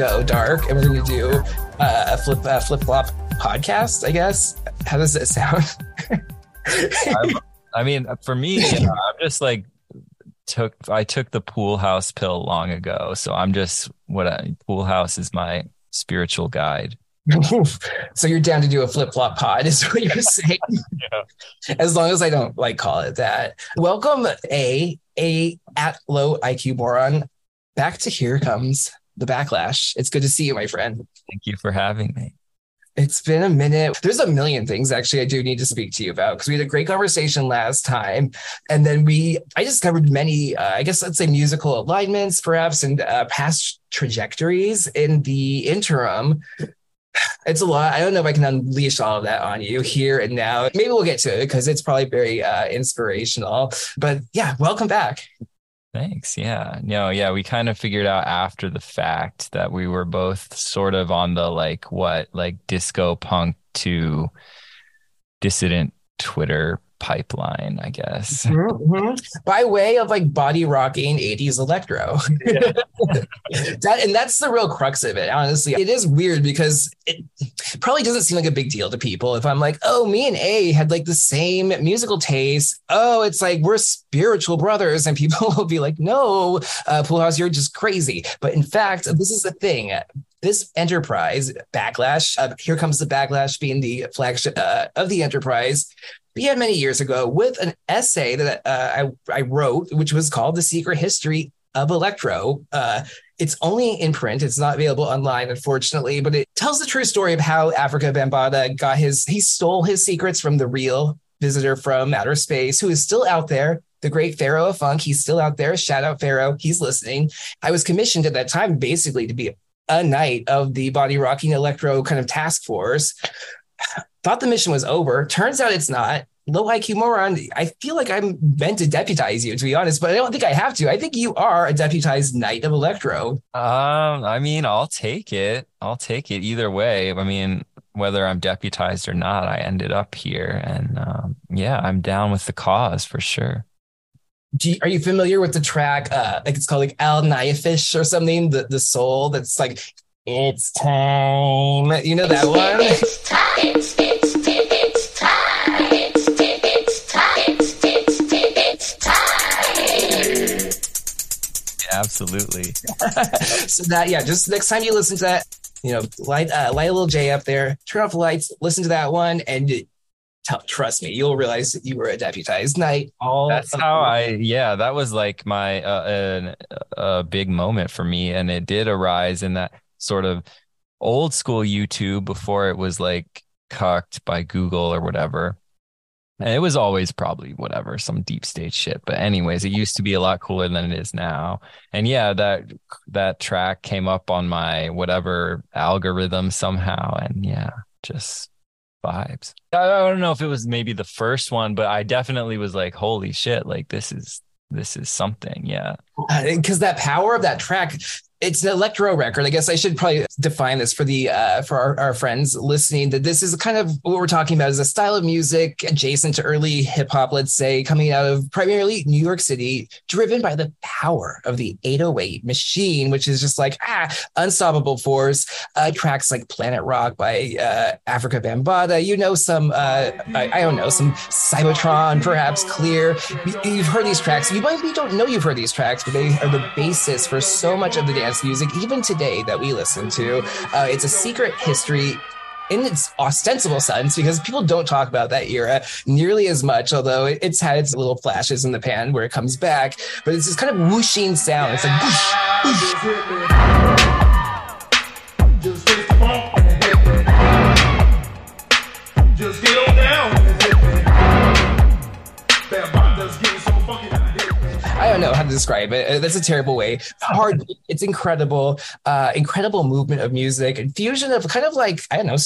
go dark and we're gonna do uh, a flip uh, flip flop podcast. I guess. How does it sound? I mean, for me, you know, I'm just like took I took the pool house pill long ago, so I'm just what I, pool house is my spiritual guide. so you're down to do a flip flop pod, is what you're saying? yeah. As long as I don't like call it that. Welcome, a a at low IQ moron. Back to here comes the backlash. It's good to see you, my friend. Thank you for having me. It's been a minute. There's a million things actually I do need to speak to you about because we had a great conversation last time. And then we, I discovered many, uh, I guess let's say musical alignments perhaps and uh, past trajectories in the interim. It's a lot. I don't know if I can unleash all of that on you here and now. Maybe we'll get to it because it's probably very uh, inspirational. But yeah, welcome back. Thanks. Yeah. No, yeah. We kind of figured out after the fact that we were both sort of on the like what, like disco punk to dissident Twitter pipeline, I guess. Mm-hmm. By way of like body rocking 80s electro. Yeah. that and that's the real crux of it, honestly. It is weird because it probably doesn't seem like a big deal to people if I'm like, oh, me and A had like the same musical taste. Oh, it's like we're spiritual brothers. And people will be like, no, uh, Pool House, you're just crazy. But in fact, this is the thing this enterprise backlash uh, here comes the backlash being the flagship uh, of the enterprise began many years ago with an essay that uh, I, I wrote, which was called The Secret History of Electro. Uh, it's only in print. It's not available online, unfortunately, but it tells the true story of how Afrika Bambaataa got his, he stole his secrets from the real visitor from outer space who is still out there. The great Pharaoh of Funk, he's still out there. Shout out Pharaoh, he's listening. I was commissioned at that time basically to be a knight of the body rocking electro kind of task force thought the mission was over. Turns out it's not. Low IQ moron. I feel like I'm meant to deputize you, to be honest, but I don't think I have to. I think you are a deputized knight of Electro. Um, I mean, I'll take it. I'll take it either way. I mean, whether I'm deputized or not, I ended up here, and um, yeah, I'm down with the cause for sure. You, are you familiar with the track? Uh, like it's called like Al Naafiysh or something. The the soul that's like it's time. You know that one? It's time. It's, it's, it's time. It's, it's time. It's, it's, it's time. absolutely. so that, yeah, just next time you listen to that, you know, light, uh, light a little J up there, turn off the lights, listen to that one, and tell, trust me, you'll realize that you were a deputized knight. All that's how I, yeah, that was like my, uh, a, a big moment for me. And it did arise in that sort of old school YouTube before it was like cucked by Google or whatever. And it was always probably whatever, some deep state shit. But anyways, it used to be a lot cooler than it is now. And yeah, that that track came up on my whatever algorithm somehow. And yeah, just vibes. I don't know if it was maybe the first one, but I definitely was like, holy shit, like this is this is something. Yeah. Uh, because that power of that track, it's an electro record. I guess I should probably define this for the uh, for our, our, friends listening. That this is kind of what we're talking about is a style of music adjacent to early hip hop, let's say, coming out of primarily New York City, driven by the power of the 808 machine, which is just like ah unstoppable force. Uh, tracks like Planet Rock by uh, Afrika Bambaataa. You know some uh, I, I, don't know some Cybotron, perhaps Clear. You've heard these tracks. You might be don't know you've heard these tracks, but they are the basis for so much of the dance music, even today that we listen to. Uh, it's a secret history in its ostensible sense because people don't talk about that era nearly as much, although it's had its little flashes in the pan where it comes back. But it's this kind of whooshing sound. It's like whoosh, whoosh. Don't know how to describe it. Uh, that's a terrible way. Hard. it's incredible. Uh, incredible movement of music and fusion of kind of like I don't know,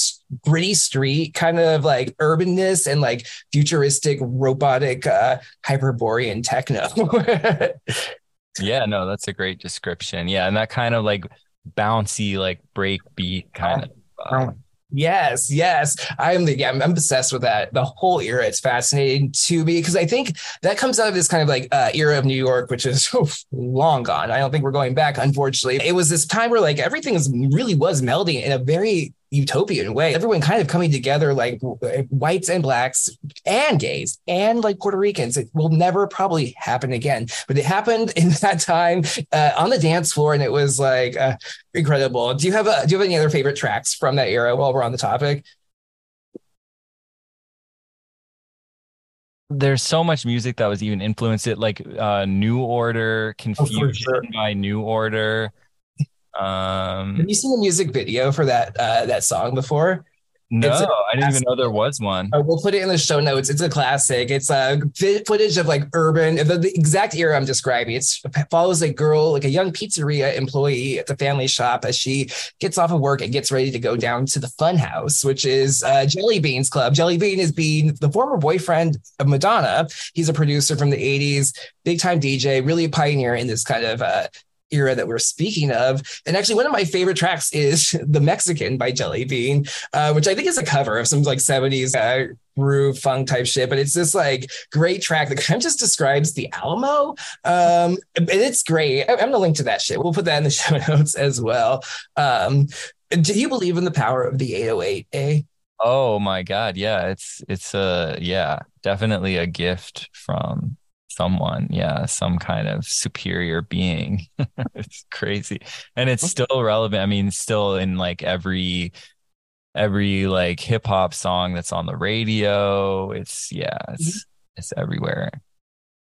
gritty street kind of like urbanness and like futuristic robotic uh, hyperborean techno. yeah, no, that's a great description. Yeah, and that kind of like bouncy like break beat kind of. Uh, Yes, yes. I'm the yeah, I'm, obsessed with that. The whole era. It's fascinating to me because I think that comes out of this kind of like uh, era of New York, which is long gone. I don't think we're going back, unfortunately. It was this time where like everything was really was melding in a very utopian way. Everyone kind of coming together, like whites and blacks and gays and like Puerto Ricans. It will never probably happen again, but it happened in that time uh, on the dance floor, and it was like uh, incredible. Do you have a, do you have any other favorite tracks from that era while we're on the topic? there's so much music that was even influenced it like uh new order oh, confusion oh, sure. by new order um, Have you seen the music video for that uh, that song before? No, I didn't even know there was one. Uh, we'll put it in the show notes. It's a classic. It's a uh, footage of like urban, the, the, exact era I'm describing. It's, it follows a girl, like a young pizzeria employee at the family shop as she gets off of work and gets ready to go down to the fun house, which is uh, Jellybean's Club. Jellybean is being the former boyfriend of Madonna. He's a producer from the 80s, big time DJ, really a pioneer in this kind of uh, era that we're speaking of. And actually, one of my favorite tracks is The Mexican by Jellybean, uh, which I think is a cover of some like 70s uh, groove funk type shit. But it's this like great track that kind of just describes the Alamo. Um, and it's great. I'm going to link to that shit. We'll put that in the show notes as well. Um, do you believe in the power of the 808, eh? Oh my God. Yeah. It's, it's a, yeah, definitely a gift from someone yeah some kind of superior being. It's crazy. And it's still relevant i mean still in like every every like hip hop song that's on the radio it's yeah it's mm-hmm. it's everywhere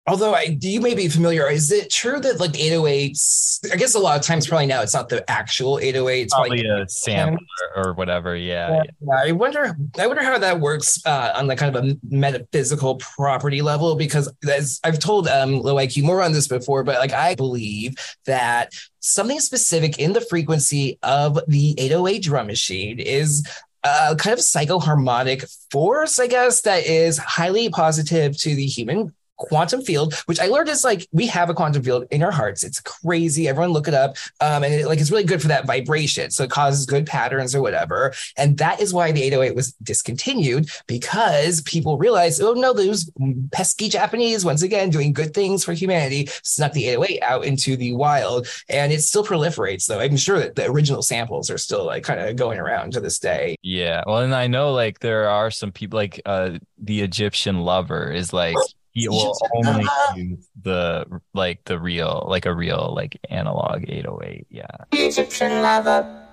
although I you may be familiar, is it true that like 808s? I guess a lot of times probably now it's not the actual 808. It's probably a sampler or whatever. Yeah, yeah. I wonder. I wonder how that works uh, on the kind of a metaphysical property level because as I've told um, Low IQ moron this before, but like I believe that something specific in the frequency of the 808 drum machine is a kind of psychoharmonic force, I guess, that is highly positive to the human quantum field, which I learned is like we have a quantum field in our hearts. It's crazy. Everyone look it up. Um, and it, like it's really good for that vibration. So it causes good patterns or whatever. And that is why the 808 was discontinued because people realized, oh no, those pesky Japanese, once again, doing good things for humanity, snuck the 808 out into the wild. And it still proliferates though. I'm sure that the original samples are still like kind of going around to this day. Yeah. Well, and I know like there are some people like uh the Egyptian lover is like he will only use the like the real like a real like analog 808 yeah. Egyptian lava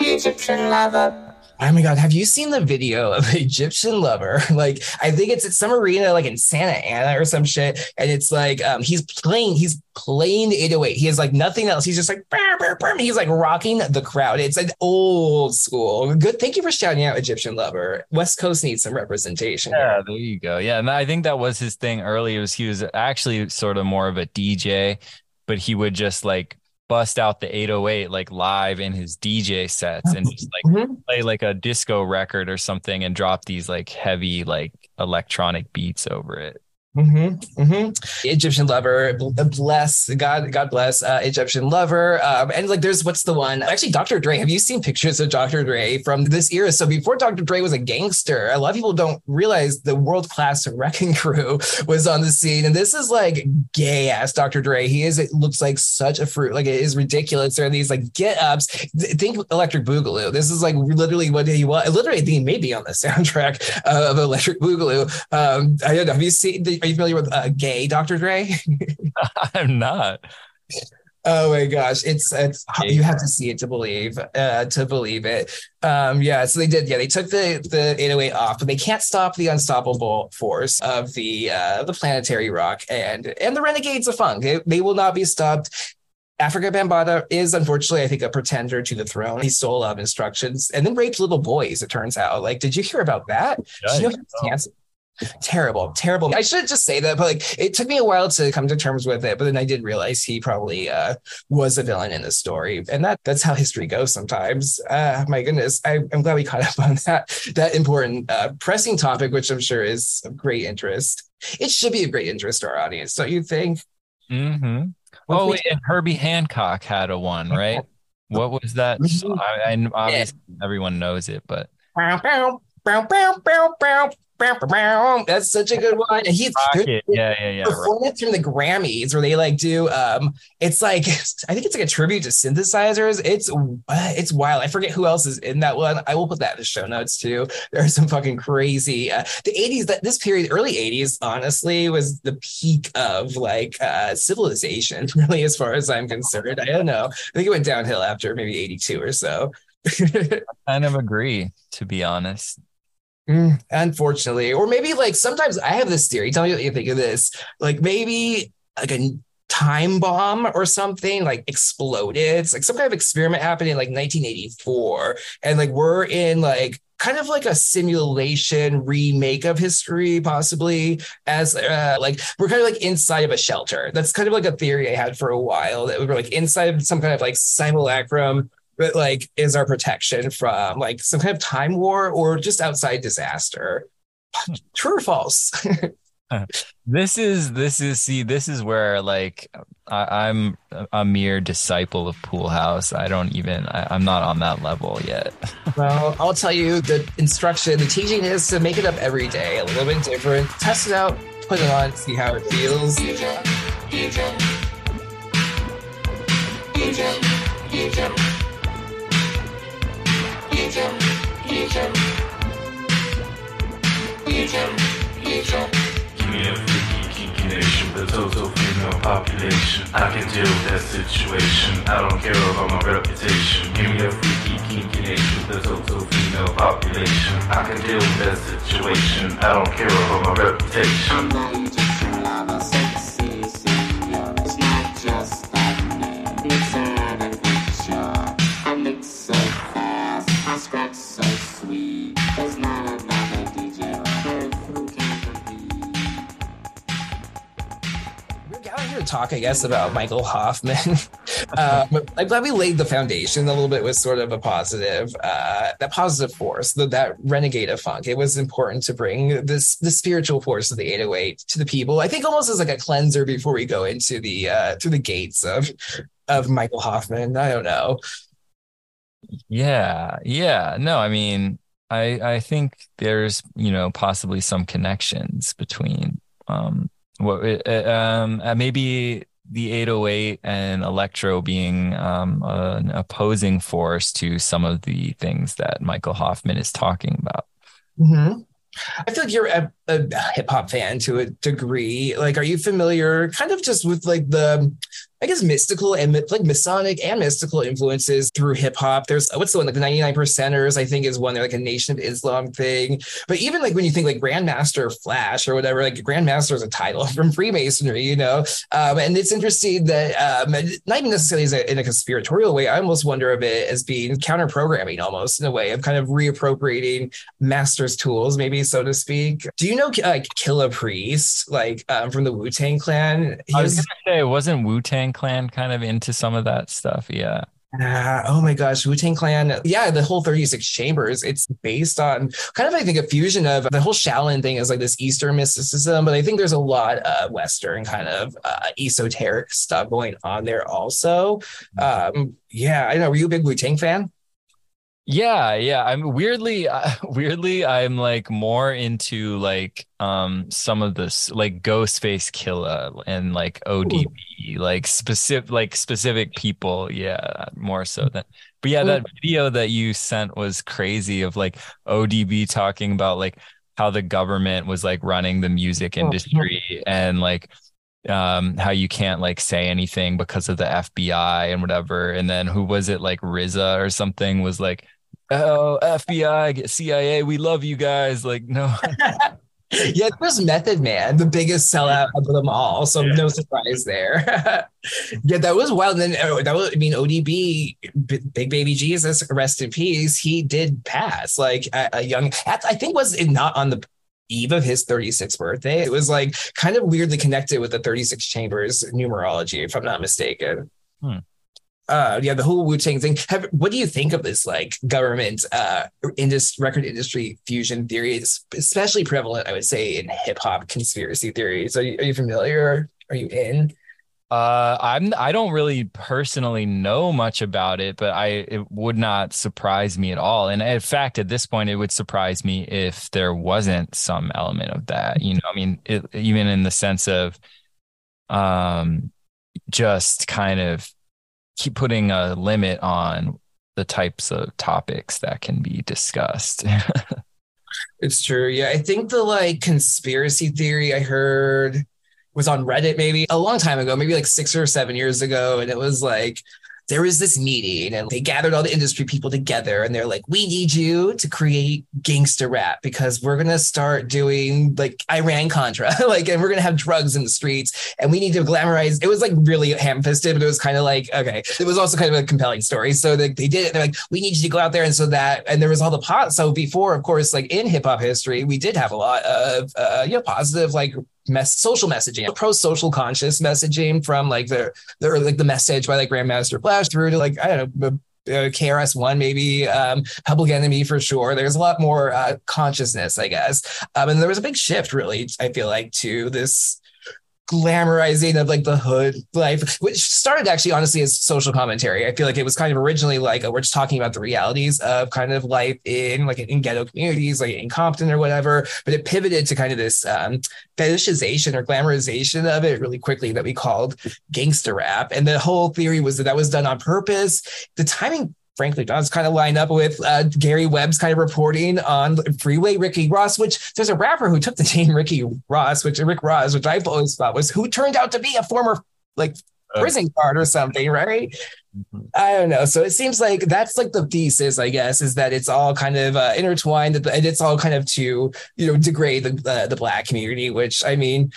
egyptian lava Oh my god, have you seen the video of Egyptian lover? Like, I think it's at some arena like in Santa Ana or some shit, and it's like um he's playing he's playing the 808. He has like nothing else. He's just like burr, burr, burr. he's like rocking the crowd. It's an old school. Good. Thank you for shouting out Egyptian lover. West Coast needs some representation. Yeah, there you go. Yeah, and I think that was his thing early. it Was he was actually sort of more of a DJ, but he would just like bust out the 808 like live in his DJ sets and just like mm-hmm. play like a disco record or something and drop these like heavy like electronic beats over it. Mm-hmm, mm-hmm. Egyptian lover, bless God, God bless uh, Egyptian lover. Um, and like, there's what's the one? Actually, Dr. Dre. Have you seen pictures of Dr. Dre from this era? So before Dr. Dre was a gangster, a lot of people don't realize the world class wrecking crew was on the scene. And this is like gay ass Dr. Dre. He is. It looks like such a fruit. Like it is ridiculous. There are these like get ups. Think Electric Boogaloo. This is like literally what he was. Literally, he may be on the soundtrack of Electric Boogaloo. Um, I don't know. Have you seen? The, you familiar with uh, gay Dr. Dre? I'm not. Oh my gosh, it's it's you have to see it to believe uh, to believe it. Um, yeah, so they did. Yeah, they took the the 808 off, but they can't stop the unstoppable force of the uh, the planetary rock and and the renegades of funk. They, they will not be stopped. Afrika Bambaataa is unfortunately, I think, a pretender to the throne. He stole um, instructions and then raped little boys. It turns out. Like, did you hear about that? Did you know terrible, terrible. I should just say that, but like it took me a while to come to terms with it. But then I did realize he probably uh, was a villain in the story, and that that's how history goes sometimes. Uh, my goodness, I, am glad we caught up on that that important uh, pressing topic, which I'm sure is of great interest. It should be of great interest to our audience, don't you think? Mm-hmm. Oh, wait, and Herbie Hancock had a one, right? what was that? I, I obviously yeah. everyone knows it, but That's such a good one. And he's Rocket. Yeah, yeah, yeah. performance from the Grammys where they like do um it's like I think it's like a tribute to synthesizers. It's uh, it's wild. I forget who else is in that one. I will put that in the show notes too. There's some fucking crazy uh, the 80s that this period early 80s honestly was the peak of like uh civilization really as far as I'm concerned. I don't know. I think it went downhill after maybe 82 or so. I kind of agree, to be honest. Mm, unfortunately, or maybe like sometimes I have this theory. Tell me what you think of this. Like maybe like a time bomb or something like exploded. It's like some kind of experiment happened in like 1984, and like we're in like kind of like a simulation remake of history possibly as uh, like we're kind of like inside of a shelter that's kind of like a theory i had for a while that we were like inside of some kind of like simulacrum that like is our protection from like some kind of time war or just outside disaster. Hmm. True or false? this is this is see this is where like I, am a mere disciple of Pool House. I don't even I, am not on that level yet. well, I'll tell you the instruction, the teaching is to make it up every day, a little bit different. Test it out, put it on, see how it feels. Give me a freaky, kinky nation, the total female population. I can deal with that situation. I don't care about my reputation. Give me a freaky, kinky nation, the total female population. I can deal with that situation. I don't care about my reputation. Talk, I guess, about Michael Hoffman. um, I'm glad we laid the foundation a little bit with sort of a positive, uh, that positive force, the, that renegade of funk. It was important to bring this the spiritual force of the 808 to the people. I think almost as like a cleanser before we go into the uh, through the gates of of Michael Hoffman. I don't know. Yeah, yeah. No, I mean, I I think there's you know possibly some connections between um what uh, um uh, maybe the 808 and electro being um, an opposing force to some of the things that Michael Hoffman is talking about. Mm-hmm. I feel like you're a, a hip hop fan to a degree. Like, are you familiar kind of just with like the I guess mystical and like Masonic and mystical influences through hip hop. There's what's the one like the 99 percenters, I think is one. They're like a Nation of Islam thing. But even like when you think like Grandmaster Flash or whatever, like Grandmaster is a title from Freemasonry, you know. Um, and it's interesting that um, not even necessarily a, in a conspiratorial way. I almost wonder of it as being counter programming, almost in a way of kind of reappropriating master's tools, maybe so to speak. Do you know like Killah Priest, like um, from the Wu Tang Clan? He I was, was gonna say, wasn't Wu Tang Clan kind of into some of that stuff. Yeah. Uh, oh my gosh, Wu Tang Clan. Yeah, the whole 36 Chambers. It's based on kind of, I think, a fusion of the whole Shaolin thing is like this Eastern mysticism, but I think there's a lot of Western kind of uh, esoteric stuff going on there also. Mm-hmm. Um, yeah, I know. Were you a big Wu Tang fan? Yeah, yeah. I'm weirdly, uh, weirdly, I'm like more into like um some of this like Ghostface Killah and like ODB, Ooh. like specific like specific people. Yeah, more so than. But yeah, that video that you sent was crazy of like ODB talking about like how the government was like running the music oh, industry and like um how you can't like say anything because of the FBI and whatever and then who was it like RZA or something was like oh FBI, CIA, we love you guys. Like no. yeah, it was Method Man, the biggest sellout of them all. So yeah. no surprise there. yeah, that was wild. And then oh, that was, I mean, ODB, Big Baby Jesus, rest in peace. He did pass like a, a young. I think was it not on the eve of his 36th birthday. It was like kind of weirdly connected with the 36 chambers numerology, if I'm not mistaken. Hmm uh yeah the whole wu-tang thing have, what do you think of this like government uh industry record industry fusion theory it's especially prevalent i would say in hip-hop conspiracy theories are you, are you familiar are you in Uh, I'm I don't really personally know much about it, but I it would not surprise me at all. And in fact, at this point, it would surprise me if there wasn't some element of that. You know, I mean, it, even in the sense of, um, just kind of keep putting a limit on the types of topics that can be discussed. it's true. Yeah, I think the like conspiracy theory I heard was on Reddit maybe a long time ago, maybe like six or seven years ago. And it was like, there was this meeting and they gathered all the industry people together and they're like, we need you to create gangster rap because we're going to start doing like Iran Contra, like, and we're going to have drugs in the streets and we need to glamorize. It was like really ham fisted, but it was kind of like, okay, it was also kind of a compelling story. So they, they did it. They're like, we need you to go out there. And so that, and there was all the pot. So before, of course, like in hip hop history, we did have a lot of, uh, you know, positive, like mess, social messaging, pro social conscious messaging from like the, the like the message by like Grandmaster Flash through to like I don't know. Uh, KRS One, maybe um, Public Enemy for sure. There's a lot more uh, consciousness, I guess, um, and there was a big shift, really. I feel like to this glamorizing of like the hood life, which started actually honestly as social commentary. I feel like it was kind of originally like we're just talking about the realities of kind of life in like in ghetto communities, like in Compton or whatever. But it pivoted to kind of this um, fetishization or glamorization of it really quickly that we called gangster rap. And the whole theory was that that was done on purpose. The timing frankly does kind of line up with uh, Gary Webb's kind of reporting on Freeway Ricky Ross, which there's a rapper who took the name Ricky Ross, which Rick Ross, which I've always thought was who turned out to be a former like uh. prison guard or something, right? Mm-hmm. I don't know. So it seems like that's like the thesis, I guess, is that it's all kind of uh, intertwined and it's all kind of to you know degrade the uh, the black community. Which I mean,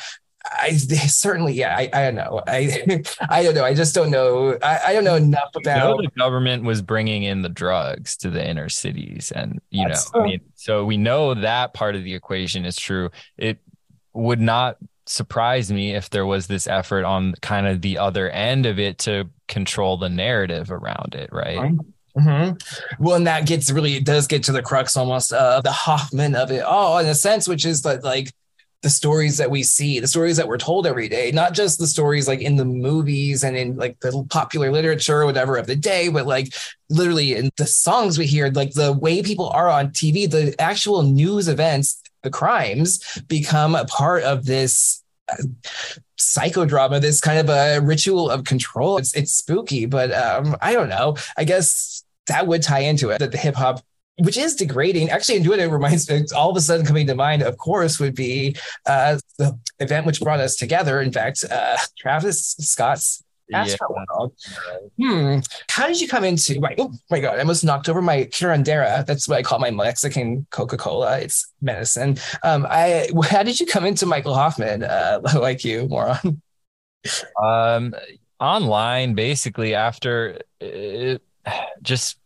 I certainly, yeah, I, I don't know. I, I don't know. I just don't know. I, I don't know enough about. You know, the government was bringing in the drugs to the inner cities, and you know, I mean, so we know that part of the equation is true. It would not surprise me if there was this effort on kind of the other end of it to control the narrative around it, right? Mm-hmm. Well, and that gets really, it does get to the crux almost of the Hoffman of it all, in a sense, which is that like the stories that we see, the stories that we're told every day, not just the stories like in the movies and in like the popular literature or whatever of the day, but like literally in the songs we hear, like the way people are on TV, the actual news events, the crimes become a part of this uh, psychodrama, this kind of a ritual of control. It's it's spooky, but um, I don't know. I guess that would tie into it that the hip hop which is degrading. Actually, doing it reminds me, all of a sudden coming to mind, of course, would be uh, the event which brought us together. In fact, uh, Travis Scott's Astroworld. Yeah. Hmm. How did you come into? Right. Oh my God! I almost knocked over my curandera. That's what I call my Mexican Coca Cola. It's medicine. Um. I. How did you come into Michael Hoffman? Uh, like you, moron. Um. Online, basically, after it, just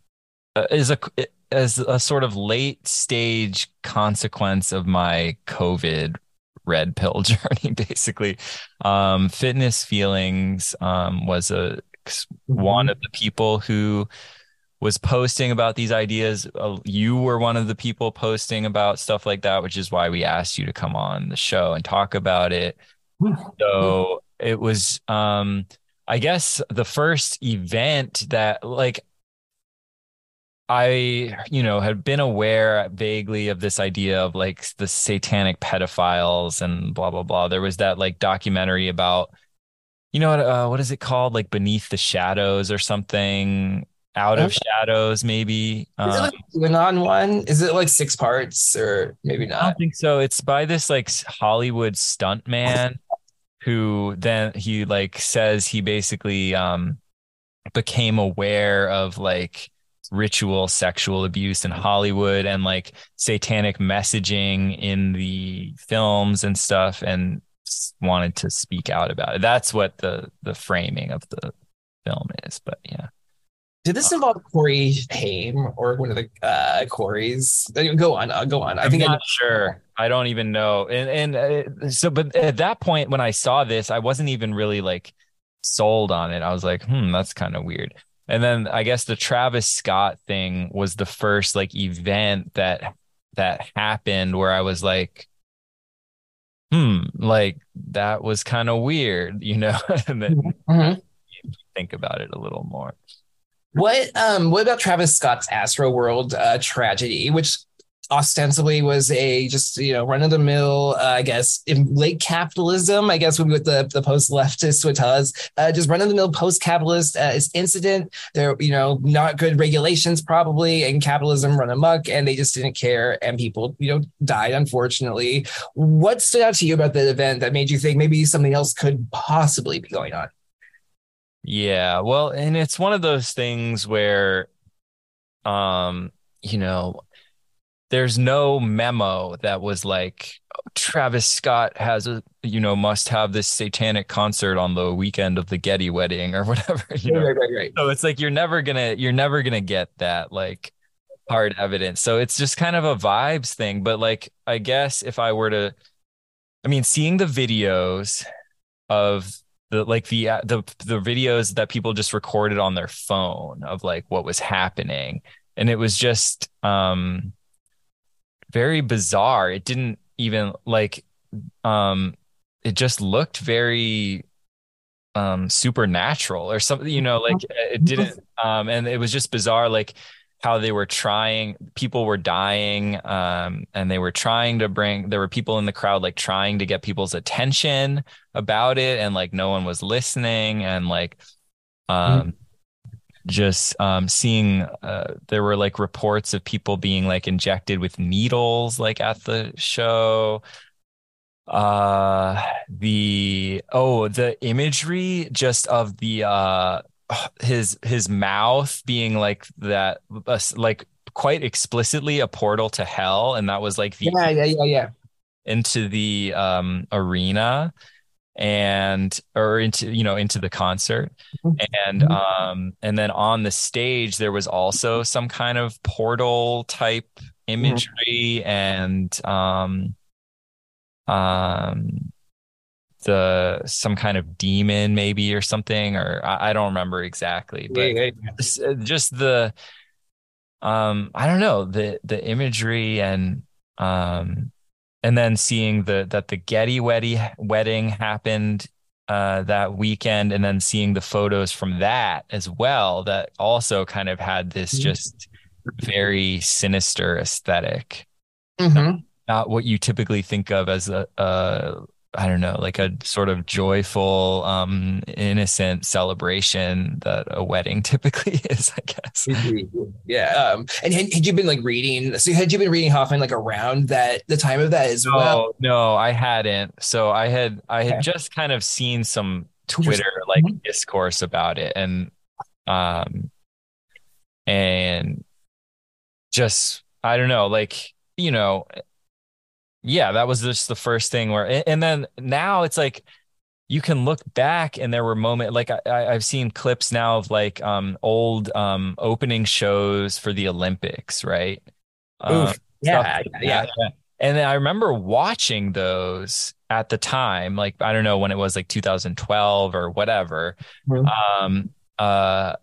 uh, is a it, as a sort of late stage consequence of my COVID red pill journey, basically. Um, fitness feelings um, was a one of the people who was posting about these ideas. Uh, you were one of the people posting about stuff like that, which is why we asked you to come on the show and talk about it. So it was, um, I guess, the first event that, like, I, you know, had been aware vaguely of this idea of like the satanic pedophiles and blah blah blah. There was that like documentary about, you know, what uh, what is it called? Like Beneath the Shadows or something. Out of Shadows, maybe. Is it like um, on one? Is it like six parts or maybe not? I don't think so. It's by this like Hollywood stuntman who then he like says he basically um became aware of like ritual sexual abuse in Hollywood and like satanic messaging in the films and stuff and wanted to speak out about it. That's what the the framing of the film is. But yeah. Did this involve Corey Haim or one of the uh, Corys? Go on, uh, go on. I I'm think not I'm sure. I don't even know. And and uh, so, but at that point, when I saw this, I wasn't even really like sold on it. I was like, hmm, that's kind of weird. And then I guess the Travis Scott thing was the first like event that that happened where I was like hmm, like that was kind of weird, you know, and then mm-hmm. think about it a little more. What um what about Travis Scott's Astroworld uh, tragedy, which ostensibly was a just you know run of the mill, uh, I guess, in late capitalism. I guess would be what the the post leftist would tell us. Uh, just run of the mill post capitalist uh, incident. There, you know, not good regulations probably, and capitalism run amok, and they just didn't care, and people you know died unfortunately. What stood out to you about the event that made you think maybe something else could possibly be going on? Yeah, well, and it's one of those things where, um, you know, there's no memo that was like Travis Scott has a you know must have this satanic concert on the weekend of the Getty wedding or whatever. You know? Right, right, right. So it's like you're never gonna you're never gonna get that like hard evidence. So it's just kind of a vibes thing. But like I guess if I were to, I mean, seeing the videos of the like the the the videos that people just recorded on their phone of like what was happening, and it was just um very bizarre. It didn't even like um it just looked very um supernatural or something, you know, like it didn't um and it was just bizarre like how they were trying people were dying um and they were trying to bring there were people in the crowd like trying to get people's attention about it and like no one was listening and like um mm-hmm just um, seeing uh, there were like reports of people being like injected with needles like at the show. Uh the oh the imagery just of the uh his his mouth being like that uh, like quite explicitly a portal to hell and that was like the yeah yeah yeah yeah. into the um arena and or into you know into the concert mm-hmm. and mm-hmm. um and then on the stage there was also some kind of portal type imagery and um um the some kind of demon maybe or something or I, I don't remember exactly but yeah, yeah. Just, uh, just the um I don't know the the imagery and um and then seeing the that the Getty wedding happened uh, that weekend, and then seeing the photos from that as well, that also kind of had this mm-hmm. just very sinister esthetic mm-hmm. Not, not, what you typically think of as a, a I don't know, like a sort of joyful, um, innocent celebration that a wedding typically is, I guess. Yeah. Um, and had, had, you been like reading? So had you been reading Hoffman like around that the time of that as no, well? No, I hadn't. So I had I had okay. just kind of seen some Twitter like mm-hmm. discourse about it, and um, and just I don't know, like you know yeah, that was just the first thing where, and then now it's like you can look back and there were moments like I, I've seen clips now of like um old um opening shows for the Olympics, right? Um, yeah, yeah, yeah. And I remember watching those at the time, like I don't know when it was, like 2012 or whatever. Mm-hmm. Um, uh,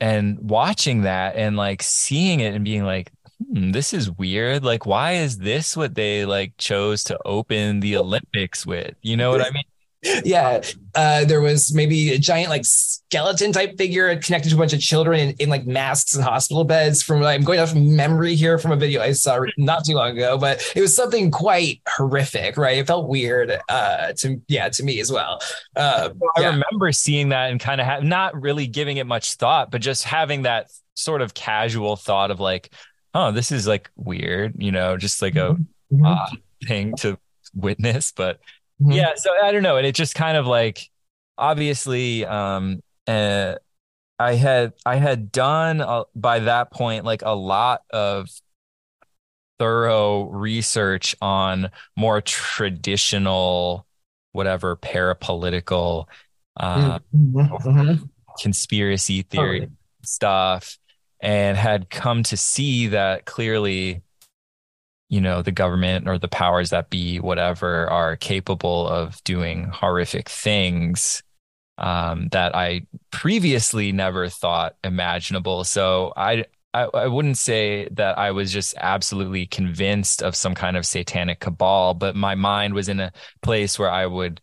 and watching that and like seeing it and being like, hmm, this is weird. Like, why is this what they like chose to open the Olympics with? You know what I mean? yeah uh, there was maybe a giant like skeleton type figure connected to a bunch of children in, in like masks and hospital beds from i'm going off memory here from a video i saw not too long ago but it was something quite horrific right it felt weird uh to yeah to me as well uh, i yeah. remember seeing that and kind of ha- not really giving it much thought but just having that sort of casual thought of like oh, this is like weird, you know, just like a mm-hmm. uh, thing to witness. But mm-hmm. yeah, so I don't know. And it just kind of like, obviously, um, uh, I had, I had done uh, by that point, like a lot of thorough research on more traditional, whatever, parapolitical, uh, mm-hmm. mm-hmm. conspiracy theory stuff and had come to see that clearly you know the government or the powers that be whatever are capable of doing horrific things um, that i previously never thought imaginable. So i I, I wouldn't say that I was just absolutely convinced of some kind of satanic cabal, but my mind was in a place where I would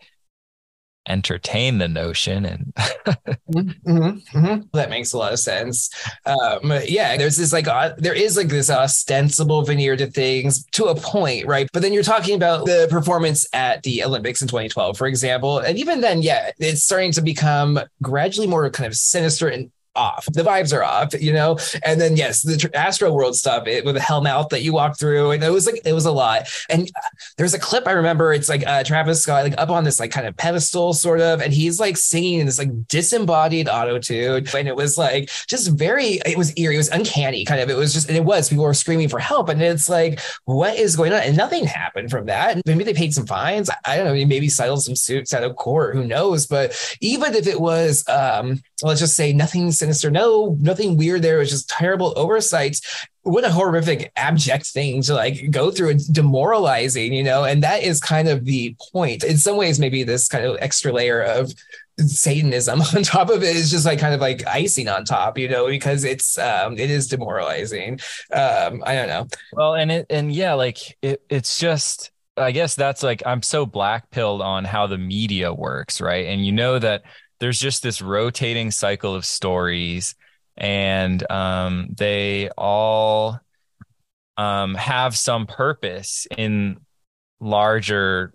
entertain the notion and mm-hmm, mm-hmm, mm-hmm. that makes a lot of sense um, yeah there's this like uh, there is like this ostensible veneer to things to a point right but then you're talking about the performance at the olympics in 2012 for example and even then yeah it's starting to become gradually more kind of sinister and off. The vibes are off, you know. And then yes, the Astro World stuff it, with the hell mouth that you walk through, and it was like it was a lot. And there's a clip I remember. It's like uh, Travis Scott like up on this like kind of pedestal, sort of, and he's like singing in this like disembodied auto tune, and it was like just very. It was eerie. It was uncanny, kind of. It was just, and it was. People were screaming for help, and it's like, what is going on? And nothing happened from that. Maybe they paid some fines. I don't know. Maybe settled some suits out of court. Who knows? But even if it was, um, let's just say nothing sinister. No, nothing weird there. It was just terrible oversights. What a horrific, abject thing to like go through and demoralizing, you know? And that is kind of the point. In some ways, maybe this kind of extra layer of Satanism on top of it is just like kind of like icing on top, you know, because it's um it is demoralizing. Um, I don't know. Well, and it and yeah, like it it's just I guess that's like I'm so black pilled on how the media works, right? And you know that there's just this rotating cycle of stories and um, they all um, have some purpose in larger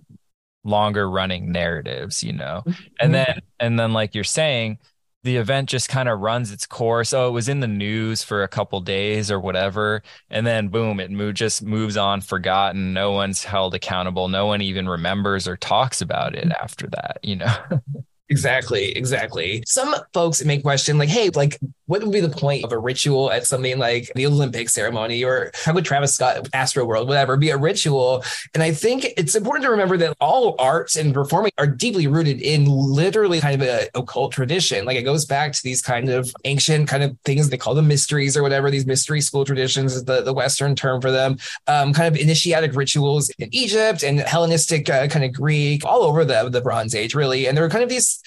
longer running narratives you know? And mm-hmm. then and then like you're saying the event just kind of runs its course. Oh it was in the news for a couple days or whatever and then boom it move, just moves on forgotten. No one's held accountable. No one even remembers or talks about it after that you know Exactly, exactly. Some folks may question, like, hey, like, what would be the point of a ritual at something like the Olympic ceremony or how would Travis Scott, Astro World, whatever, be a ritual? And I think it's important to remember that all arts and performing are deeply rooted in literally kind of a occult tradition. Like it goes back to these kind of ancient kind of things they call them mysteries or whatever. These mystery school traditions is the, the Western term for them. Um, kind of initiatic rituals in Egypt and Hellenistic uh, kind of Greek, all over the, the Bronze Age, really. And there are kind of these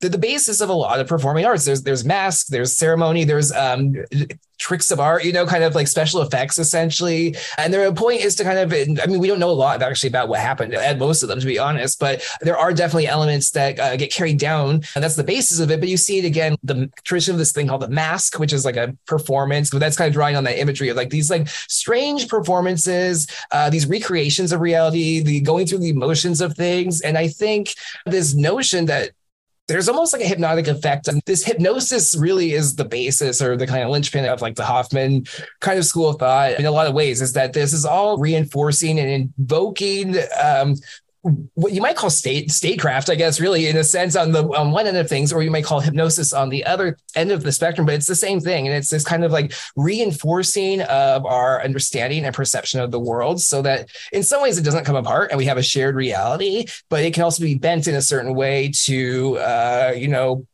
the, the basis of a lot of performing arts. There's there's masks, there's ceremony, there's um, tricks of art, you know, kind of like special effects essentially. And their point is to kind of, I mean, we don't know a lot actually about what happened at most of them, to be honest, but there are definitely elements that uh, get carried down, and that's the basis of it. But you see it again, the tradition of this thing called the masque, which is like a performance, but that's kind of drawing on that imagery of like these like strange performances, uh, these recreations of reality, the going through the emotions of things. And I think this notion that there's almost like a hypnotic effect. And this hypnosis really is the basis or the kind of linchpin of like the Hoffman kind of school of thought in a lot of ways is that this is all reinforcing and invoking um, what you might call state statecraft, I guess, really in a sense on the on one end of things, or you might call hypnosis on the other end of the spectrum. But it's the same thing, and it's this kind of like reinforcing of our understanding and perception of the world, so that in some ways it doesn't come apart, and we have a shared reality. But it can also be bent in a certain way to, uh, you know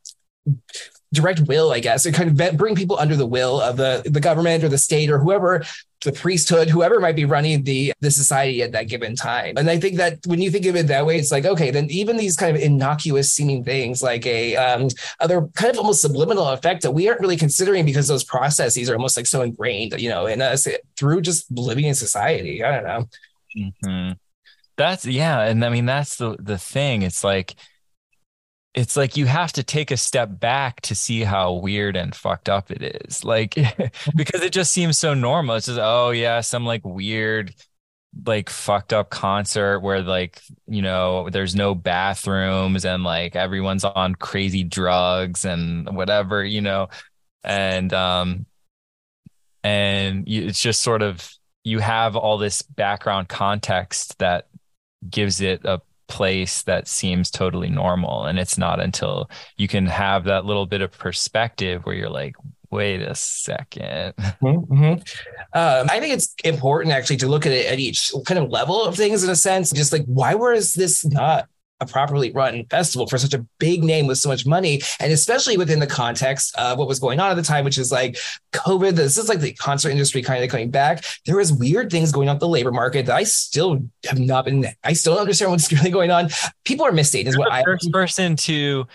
direct will, I guess, or kind of bring people under the will of the, the government or the state or whoever the priesthood, whoever might be running the the society at that given time. And I think that when you think of it that way, it's like okay, then even these kind of innocuous seeming things, like a um, other kind of almost subliminal effect that we aren't really considering because those processes are almost like so ingrained, you know, in us through just living in society. I don't know. Mm-hmm. That's yeah, and I mean that's the the thing. It's like it's like you have to take a step back to see how weird and fucked up it is. Like, because it just seems so normal. It's just, oh, yeah, some like weird, like fucked up concert where like, you know, there's no bathrooms and like everyone's on crazy drugs and whatever, you know. And, um, and it's just sort of, you have all this background context that gives it a place that seems totally normal. And it's not until you can have that little bit of perspective where you're like, wait a 2nd mm-hmm. mm-hmm. um, I think it's important actually to look at it at each kind of level of things in a sense. Just like, why was this not a properly run festival for such a big name with so much money, and especially within the context of what was going on at the time, which is like COVID. This is like the concert industry kind of coming back. There was weird things going on with the labor market that I still have not been. I still don't understand what's really going on. People are missing. Is what the I first person to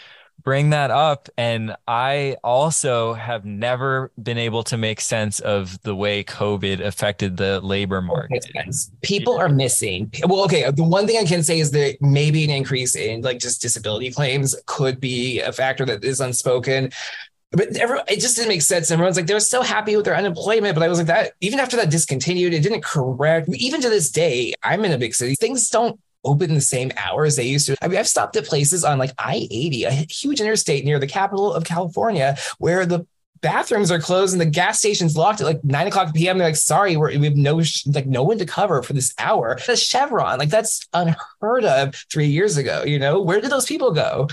bring that up. And I also have never been able to make sense of the way COVID affected the labor market. People are missing. Well, okay. The one thing I can say is that maybe an increase in like just disability claims could be a factor that is unspoken but everyone, it just didn't make sense. Everyone's like, they were so happy with their unemployment. But I was like, that even after that discontinued, it didn't correct. Even to this day, I'm in a big city. Things don't open the same hours they used to. I mean, I've stopped at places on like I 80, a huge interstate near the capital of California, where the bathrooms are closed and the gas station's locked at like nine o'clock p.m. They're like, sorry, we have no like no one to cover for this hour. The Chevron, like that's unheard of three years ago. You know, where did those people go?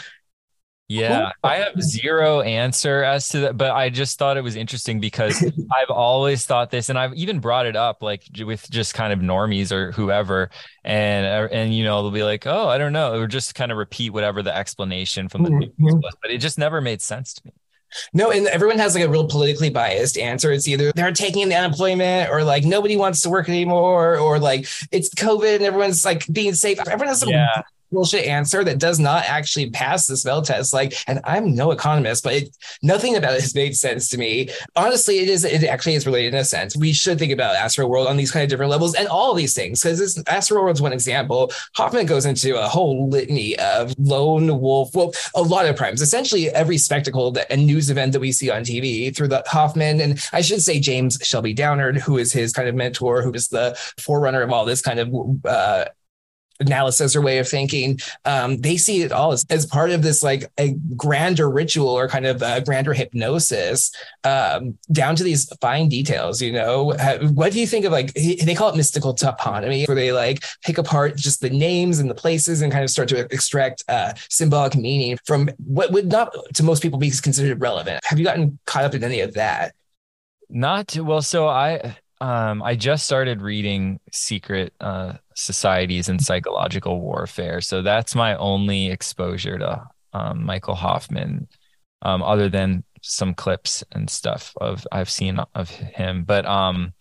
Yeah, I have zero answer as to that, but I just thought it was interesting because I've always thought this, and I've even brought it up like with just kind of normies or whoever, and uh, and you know they'll be like, oh, I don't know, or just kind of repeat whatever the explanation from the mm-hmm. was, but it just never made sense to me. No, and everyone has like a real politically biased answer. It's either they're taking the unemployment or like nobody wants to work anymore or like it's COVID and everyone's like being safe. Everyone has some yeah bullshit answer that does not actually pass the smell test. Like, and I'm no economist, but it, nothing about it has made sense to me. Honestly, it is. It actually is related in a sense. We should think about Astroworld on these kind of different levels and all these things because this Astroworld is one example. Hoffman goes into a whole litany of lone wolf. Well, a lot of primes, Essentially, every spectacle that, and news event that we see on TV through the Hoffman and I should say James Shelby Downard, who is his kind of mentor, who is the forerunner of all this kind of uh, analysis or way of thinking, um, they see it all as, as part of this like a grander ritual or kind of a grander hypnosis um, down to these fine details. You know, what do you think of like they call it mystical toponymy, where they like pick apart just the names and the places and kind of start to extract uh, symbolic meaning from what would not to most people be considered relevant. Have you gotten caught up in any of that? Not well. So I um, I just started reading Secret uh, Societies and Psychological Warfare. So that's my only exposure to um, Michael Hoffman, um, other than some clips and stuff of I've seen of him. But um,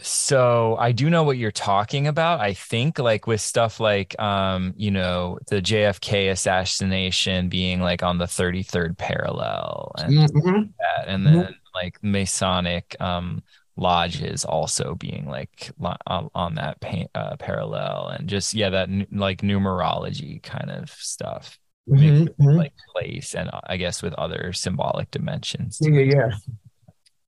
so I do know what you're talking about. I think like with stuff like um, you know, the JFK assassination being like on the 33rd parallel and mm-hmm. that, and mm-hmm. then mm-hmm. like Masonic um lodges also being like on that uh, parallel and just yeah that like numerology kind of stuff mm-hmm, mm-hmm. like place and uh, i guess with other symbolic dimensions yeah yeah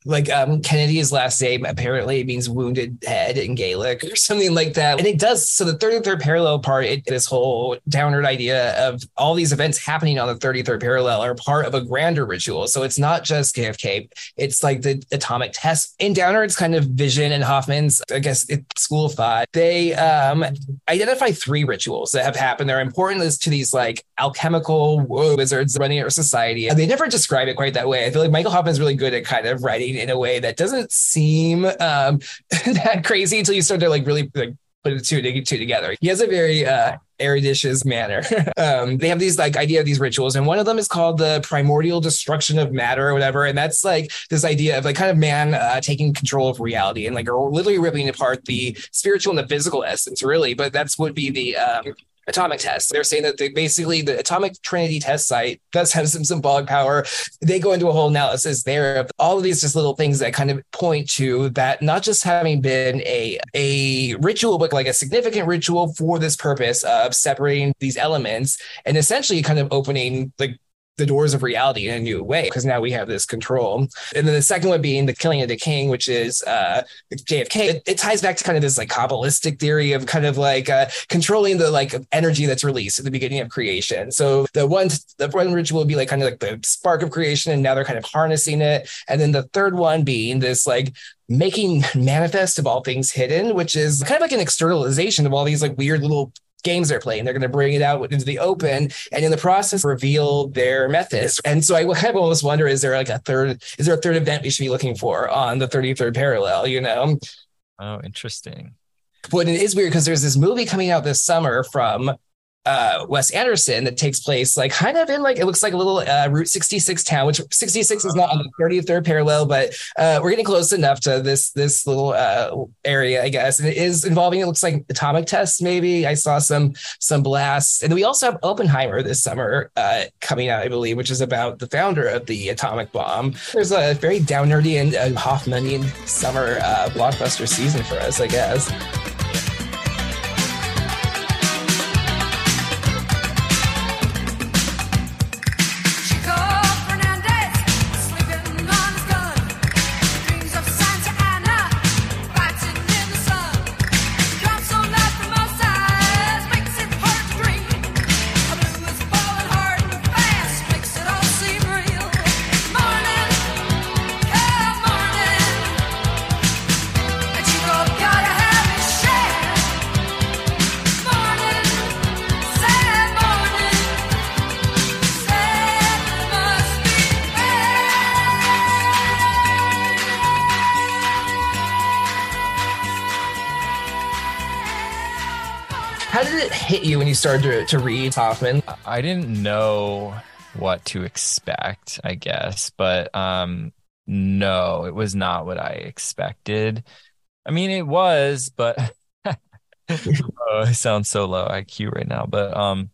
like um, Kennedy's last name apparently means wounded head in Gaelic or something like that. And it does. So the 33rd parallel part, it, this whole Downard idea of all these events happening on the 33rd parallel are part of a grander ritual. So it's not just KFK. It's like the atomic test in Downard's kind of vision and Hoffman's, I guess, school of thought. They um, identify three rituals that have happened. They're important to these like alchemical wizards running our society. They never describe it quite that way. I feel like Michael Hoffman's really good at kind of writing in a way that doesn't seem um, that crazy until you start to like really like put the two, two together. He has a very uh, eruditious manner. um, they have these like idea of these rituals, and one of them is called the primordial destruction of matter or whatever. And that's like this idea of like kind of man uh, taking control of reality and like literally ripping apart the spiritual and the physical essence, really. But that's would be the um, atomic test. They're saying that they basically the atomic trinity test site does have some symbolic power. They go into a whole analysis there of all of these just little things that kind of point to that not just having been a a ritual, but like a significant ritual for this purpose of separating these elements and essentially kind of opening like the doors of reality in a new way because now we have this control. And then the second one being the killing of the king, which is uh, JFK. It, it, ties back to kind of this like kabbalistic theory of kind of like uh, controlling the like energy that's released at the beginning of creation. So the one the one ritual would be like kind of like the spark of creation, and now they're kind of harnessing it. And then the third one being this like making manifest of all things hidden, which is kind of like an externalization of all these like weird little games they're playing. They're going to bring it out into the open and in the process reveal their methods. And so I kind of almost wonder, is there like a third, is there a third event we should be looking for on the 33rd parallel, you know? Oh, interesting. But it is weird because there's this movie coming out this summer from uh, Wes Anderson that takes place like kind of in like it looks like a little uh, Route 66 town, which 66 is not on the 33rd parallel, but uh, we're getting close enough to this this little uh, area, I guess. And it is involving it looks like atomic tests. Maybe I saw some some blasts, and we also have Oppenheimer this summer uh, coming out, I believe, which is about the founder of the atomic bomb. There's a very down nerdy and uh, Hoffmanian summer uh, blockbuster season for us, I guess. Started to, to read Hoffman? I didn't know what to expect, I guess, but um, no, it was not what I expected. I mean, it was, but oh, I sound so low IQ right now. But um,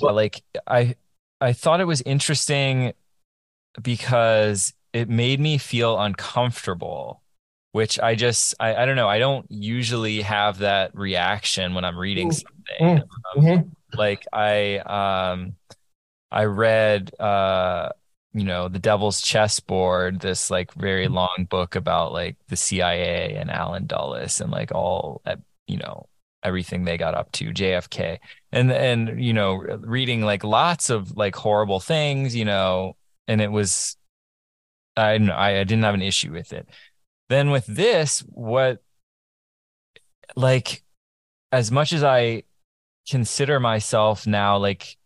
but like I I thought it was interesting because it made me feel uncomfortable which I just I, I don't know. I don't usually have that reaction when I'm reading mm. something. Mm-hmm. Um, like I um I read uh you know the Devil's Chessboard, this like very mm. long book about like the CIA and Allen Dulles and like all you know everything they got up to JFK and and you know reading like lots of like horrible things you know and it was I I didn't have an issue with it then with this, what like as much as I consider myself now like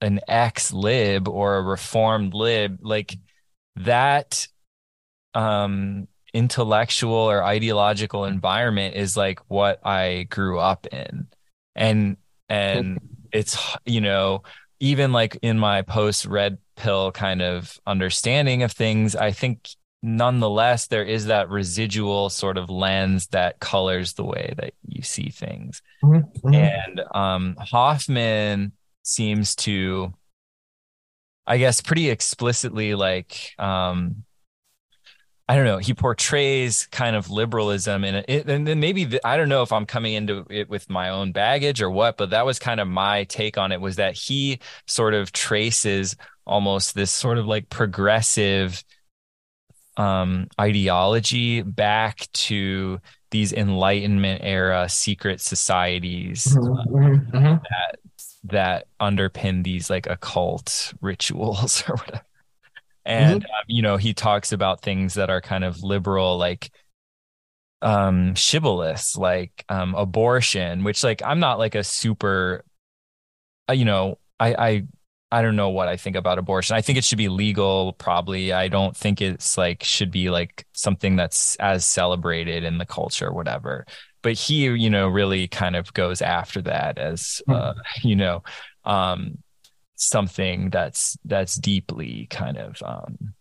an ex lib or a reformed lib, like that um intellectual or ideological environment is like what I grew up in. And and it's you know, even like in my post red pill kind of understanding of things, I think nonetheless there is that residual sort of lens that colors the way that you see things mm-hmm. mm-hmm. and um, hoffman seems to i guess pretty explicitly like um, I don't know. He portrays kind of liberalism in it, and then maybe the, I don't know if I'm coming into it with my own baggage or what, but that was kind of my take on it. Was that he sort of traces almost this sort of like progressive um, ideology back to these Enlightenment era secret societies mm-hmm, mm-hmm, mm-hmm. that that underpin these like occult rituals or whatever. And mm-hmm. um, you know, he talks about things that are kind of liberal, like um shibboleths, like um abortion, which like I'm not like a super, uh, you know, I I I don't know what I think about abortion. I think it should be legal, probably. I don't think it's like should be like something that's as celebrated in the culture, whatever. But he, you know, really kind of goes after that as, uh, you know, um, something that's that's deeply kind of um,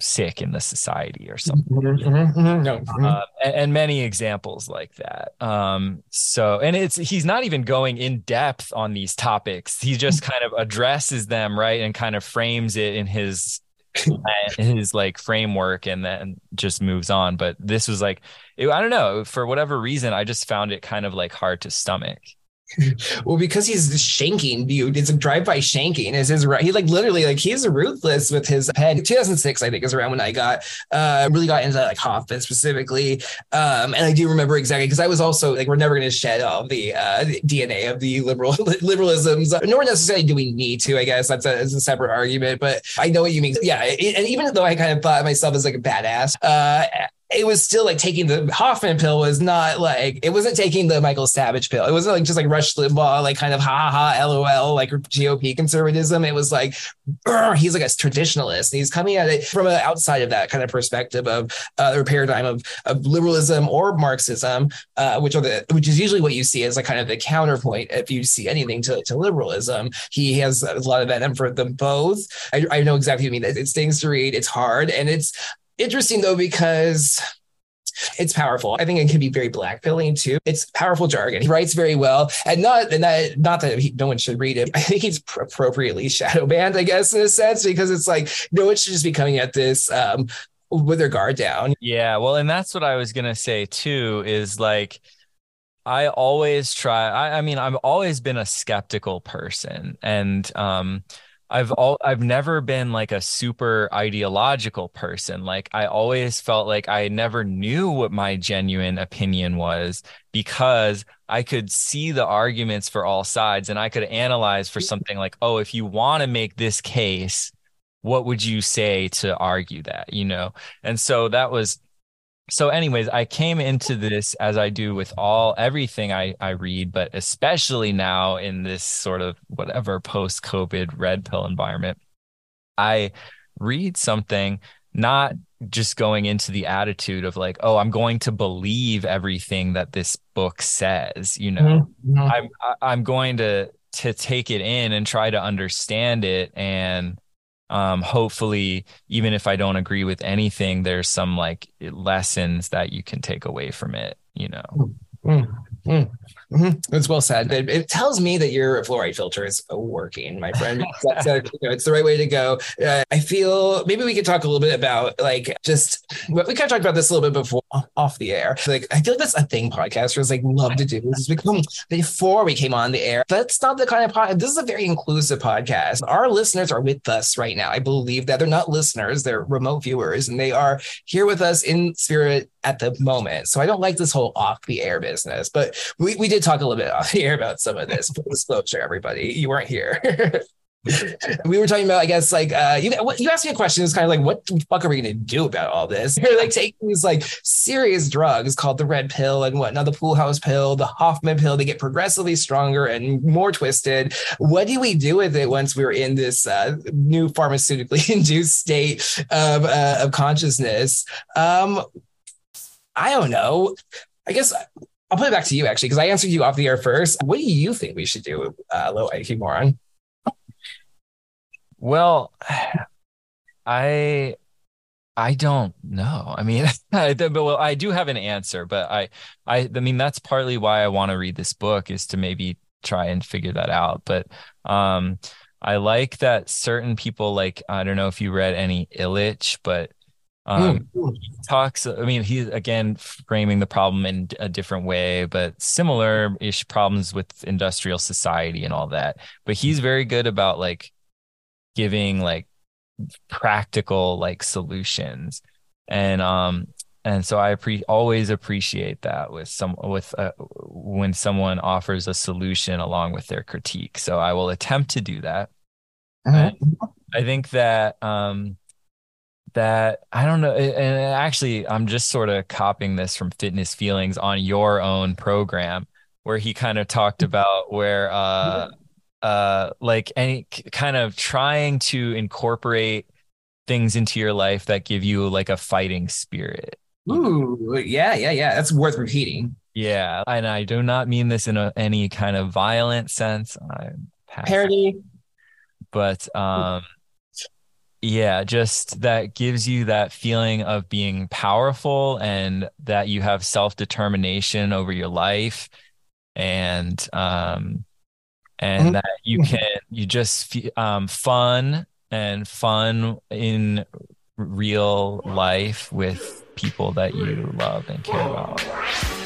sick in the society or something. Mm-hmm, mm-hmm, mm-hmm. No. Uh, and, and, many examples like that. Um, so, and it's he's not even going in depth on these topics. He just kind of addresses them right and kind of frames it in his his like framework and then just moves on. But this was like, it, I don't know, for whatever reason, I just found it kind of like hard to stomach. well, because he's shanking, dude. It's a drive-by shanking. Is his right? He like literally like he's ruthless with his head. 2006, I think, is around when I got uh really got into like Hoffman specifically. Um, and I do remember exactly because I was also like, we're never going to shed all the uh DNA of the liberal liberalisms, nor necessarily do we need to. I guess that's a, that's a separate argument, but I know what you mean. Yeah, and even though I kind of thought myself as like a badass, uh it was still like taking the Hoffman pill was not like it wasn't taking the Michael Savage pill. It wasn't like just like Rush Limbaugh, like kind of ha ha lol, like GOP conservatism. It was like he's like a traditionalist. He's coming at it from an outside of that kind of perspective of uh, the paradigm of, of liberalism or Marxism, uh, which are the which is usually what you see as like kind of the counterpoint if you see anything to, to liberalism. He has a lot of venom for them both. I, I know exactly what you mean. It stings to read. It's hard and it's interesting though because it's powerful. I think it can be very blackpilling too. It's powerful jargon. He writes very well, and not and that not that he, no one should read it. I think he's appropriately shadow banned, I guess, in a sense, because it's like no one should just be coming at this um, with their guard down. Yeah, well, and that's what I was gonna say too. Is like. I always try. I, I mean, I've always been a skeptical person, and um, I've all I've never been like a super ideological person. Like I always felt like I never knew what my genuine opinion was because I could see the arguments for all sides and I could analyze for mm-hmm. something like, oh, if you want to make this case, what would you say to argue that, you know? And so that was so anyways i came into this as i do with all everything i i read but especially now in this sort of whatever post covid red pill environment i read something not just going into the attitude of like oh i'm going to believe everything that this book says you know mm-hmm. i'm i'm going to to take it in and try to understand it and um, hopefully, even if I don't agree with anything, there's some like lessons that you can take away from it, you know. Mm-hmm. Mm-hmm. It's well said. It, it, tells me that your fluoride filter is working, my friend. That's a, you know, it's the right way to go. Uh, I feel maybe we could talk a little bit about like just we kind of talked about this a little bit before off the air. Like I feel like that's a thing podcasters like love to do. This is become before we came on the air. That's not the kind of podcast. This is a very inclusive podcast. Our listeners are with us right now. I believe that they're not listeners; they're remote viewers, and they are here with us in spirit at the moment. So I don't like this whole off the air business, but we, we did talk a little bit off air about some of this. Full disclosure, everybody, you weren't here. we were talking about, I guess, like uh, you you asked me a question. It's kind of like, what the fuck are we gonna do about all this? You're like taking these like serious drugs called the red pill and whatnot, the pool house pill, the Hoffman pill. They get progressively stronger and more twisted. What do we do with it once we're in this uh, new pharmaceutically induced state of uh, of consciousness? Um, I don't know. I guess I'll put it back to you actually, because I answered you off the air first. What do you think we should do, uh, low IQ moron? Well, I I don't know. I mean, but well, I do have an answer, but I I I mean that's partly why I want to read this book is to maybe try and figure that out. But um I like that certain people like I don't know if you read any Illich, but um, mm. talks, I mean, he's again framing the problem in a different way, but similar ish problems with industrial society and all that. But he's very good about like giving like practical like solutions. And, um, and so I pre- always appreciate that with some with uh, when someone offers a solution along with their critique. So I will attempt to do that. Uh-huh. I think that um, that I don't know. And actually, I'm just sort of copying this from Fitness Feelings on your own program, where he kind of talked about where, uh, uh, like any kind of trying to incorporate things into your life that give you like a fighting spirit. Ooh, yeah, yeah, yeah. That's worth repeating. Yeah, and I do not mean this in a, any kind of violent sense. I'm parody, but um yeah, just that gives you that feeling of being powerful and that you have self determination over your life, and um, and mm-hmm. that you can you just um fun and fun in real life with people that you love and care about.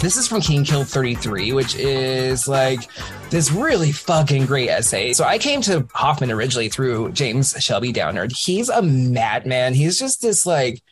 This is from King Kill 33, which is like this really fucking great essay. So I came to Hoffman originally through James Shelby Downard. He's a madman. He's just this like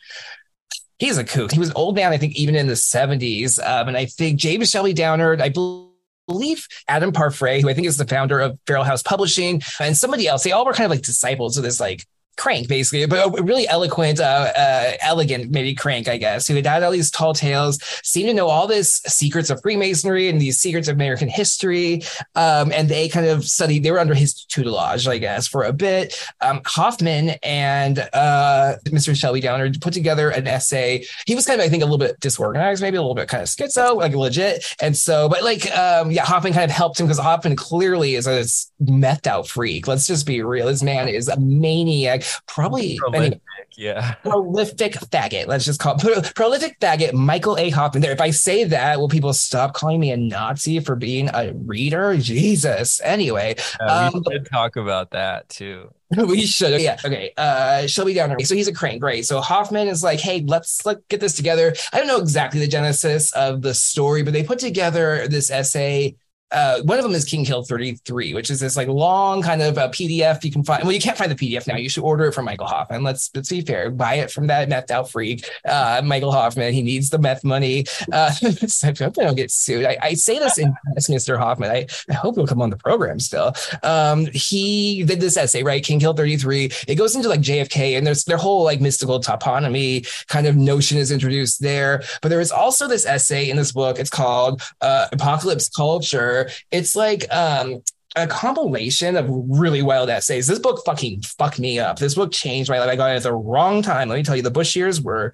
he's a kook. He was old man, I think, even in the 70s. Um, and I think James Shelby Downard, I believe Adam Parfrey, who I think is the founder of Feral House Publishing, and somebody else, they all were kind of like disciples of this like crank basically but really eloquent uh, uh, elegant maybe crank i guess. Who had had all these tall tales seemed to know all this secrets of freemasonry and these secrets of american history um, and they kind of studied they were under his tutelage i guess for a bit. Um, hoffman and uh, mr shelby Downard put together an essay. He was kind of i think a little bit disorganized maybe a little bit kind of schizo like legit. And so but like um, yeah hoffman kind of helped him because hoffman clearly is a methed out freak. Let's just be real. This man is a maniac probably prolific, yeah. prolific faggot let's just call it prolific faggot michael a. Hoffman there. If i say that will people stop calling me a nazi for being a reader? Jesus. Anyway we um, should talk about that too. We should. Yeah okay uh shelby Downard so he's a crank great. so hoffman is like hey let's let get this together. I don't know exactly the genesis of the story but they put together this essay uh, one of them is King Kill 33, which is this like long kind of a PDF you can find. Well, you can't find the PDF now. You should order it from Michael Hoffman. Let's let's be fair. Buy it from that methed out freak, uh, Michael Hoffman. He needs the meth money. Uh, I hope I don't get sued. I, I say this in Mr. Hoffman. I, I hope he'll come on the program still. Um, he did this essay, right? King Kill 33. It goes into like JFK and there's their whole like mystical toponymy kind of notion is introduced there. But there is also this essay in this book. It's called uh, Apocalypse Culture it's like um a compilation of really wild essays. This book fucking fucked me up. This book changed my life. I got it at the wrong time. Let me tell you, the Bush years were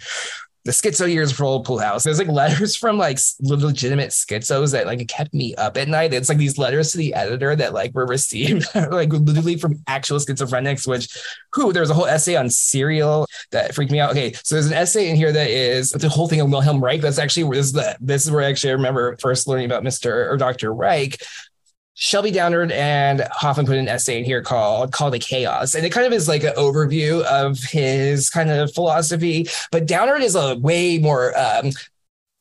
the schizo years for old pool house. There's like letters from like legitimate schizos that like kept me up at night. It's like these letters to the editor that like were received like literally from actual schizophrenics, which who there's a whole essay on serial that freaked me out. Okay, so there's an essay in here that is the whole thing of Wilhelm Reich. That's actually this is the this is where I actually I remember first learning about Mr. or Dr. Reich Shelby Downard and Hoffman put an essay in here called Call to Chaos. And it kind of is like an overview of his kind of philosophy. But Downard is a way more um,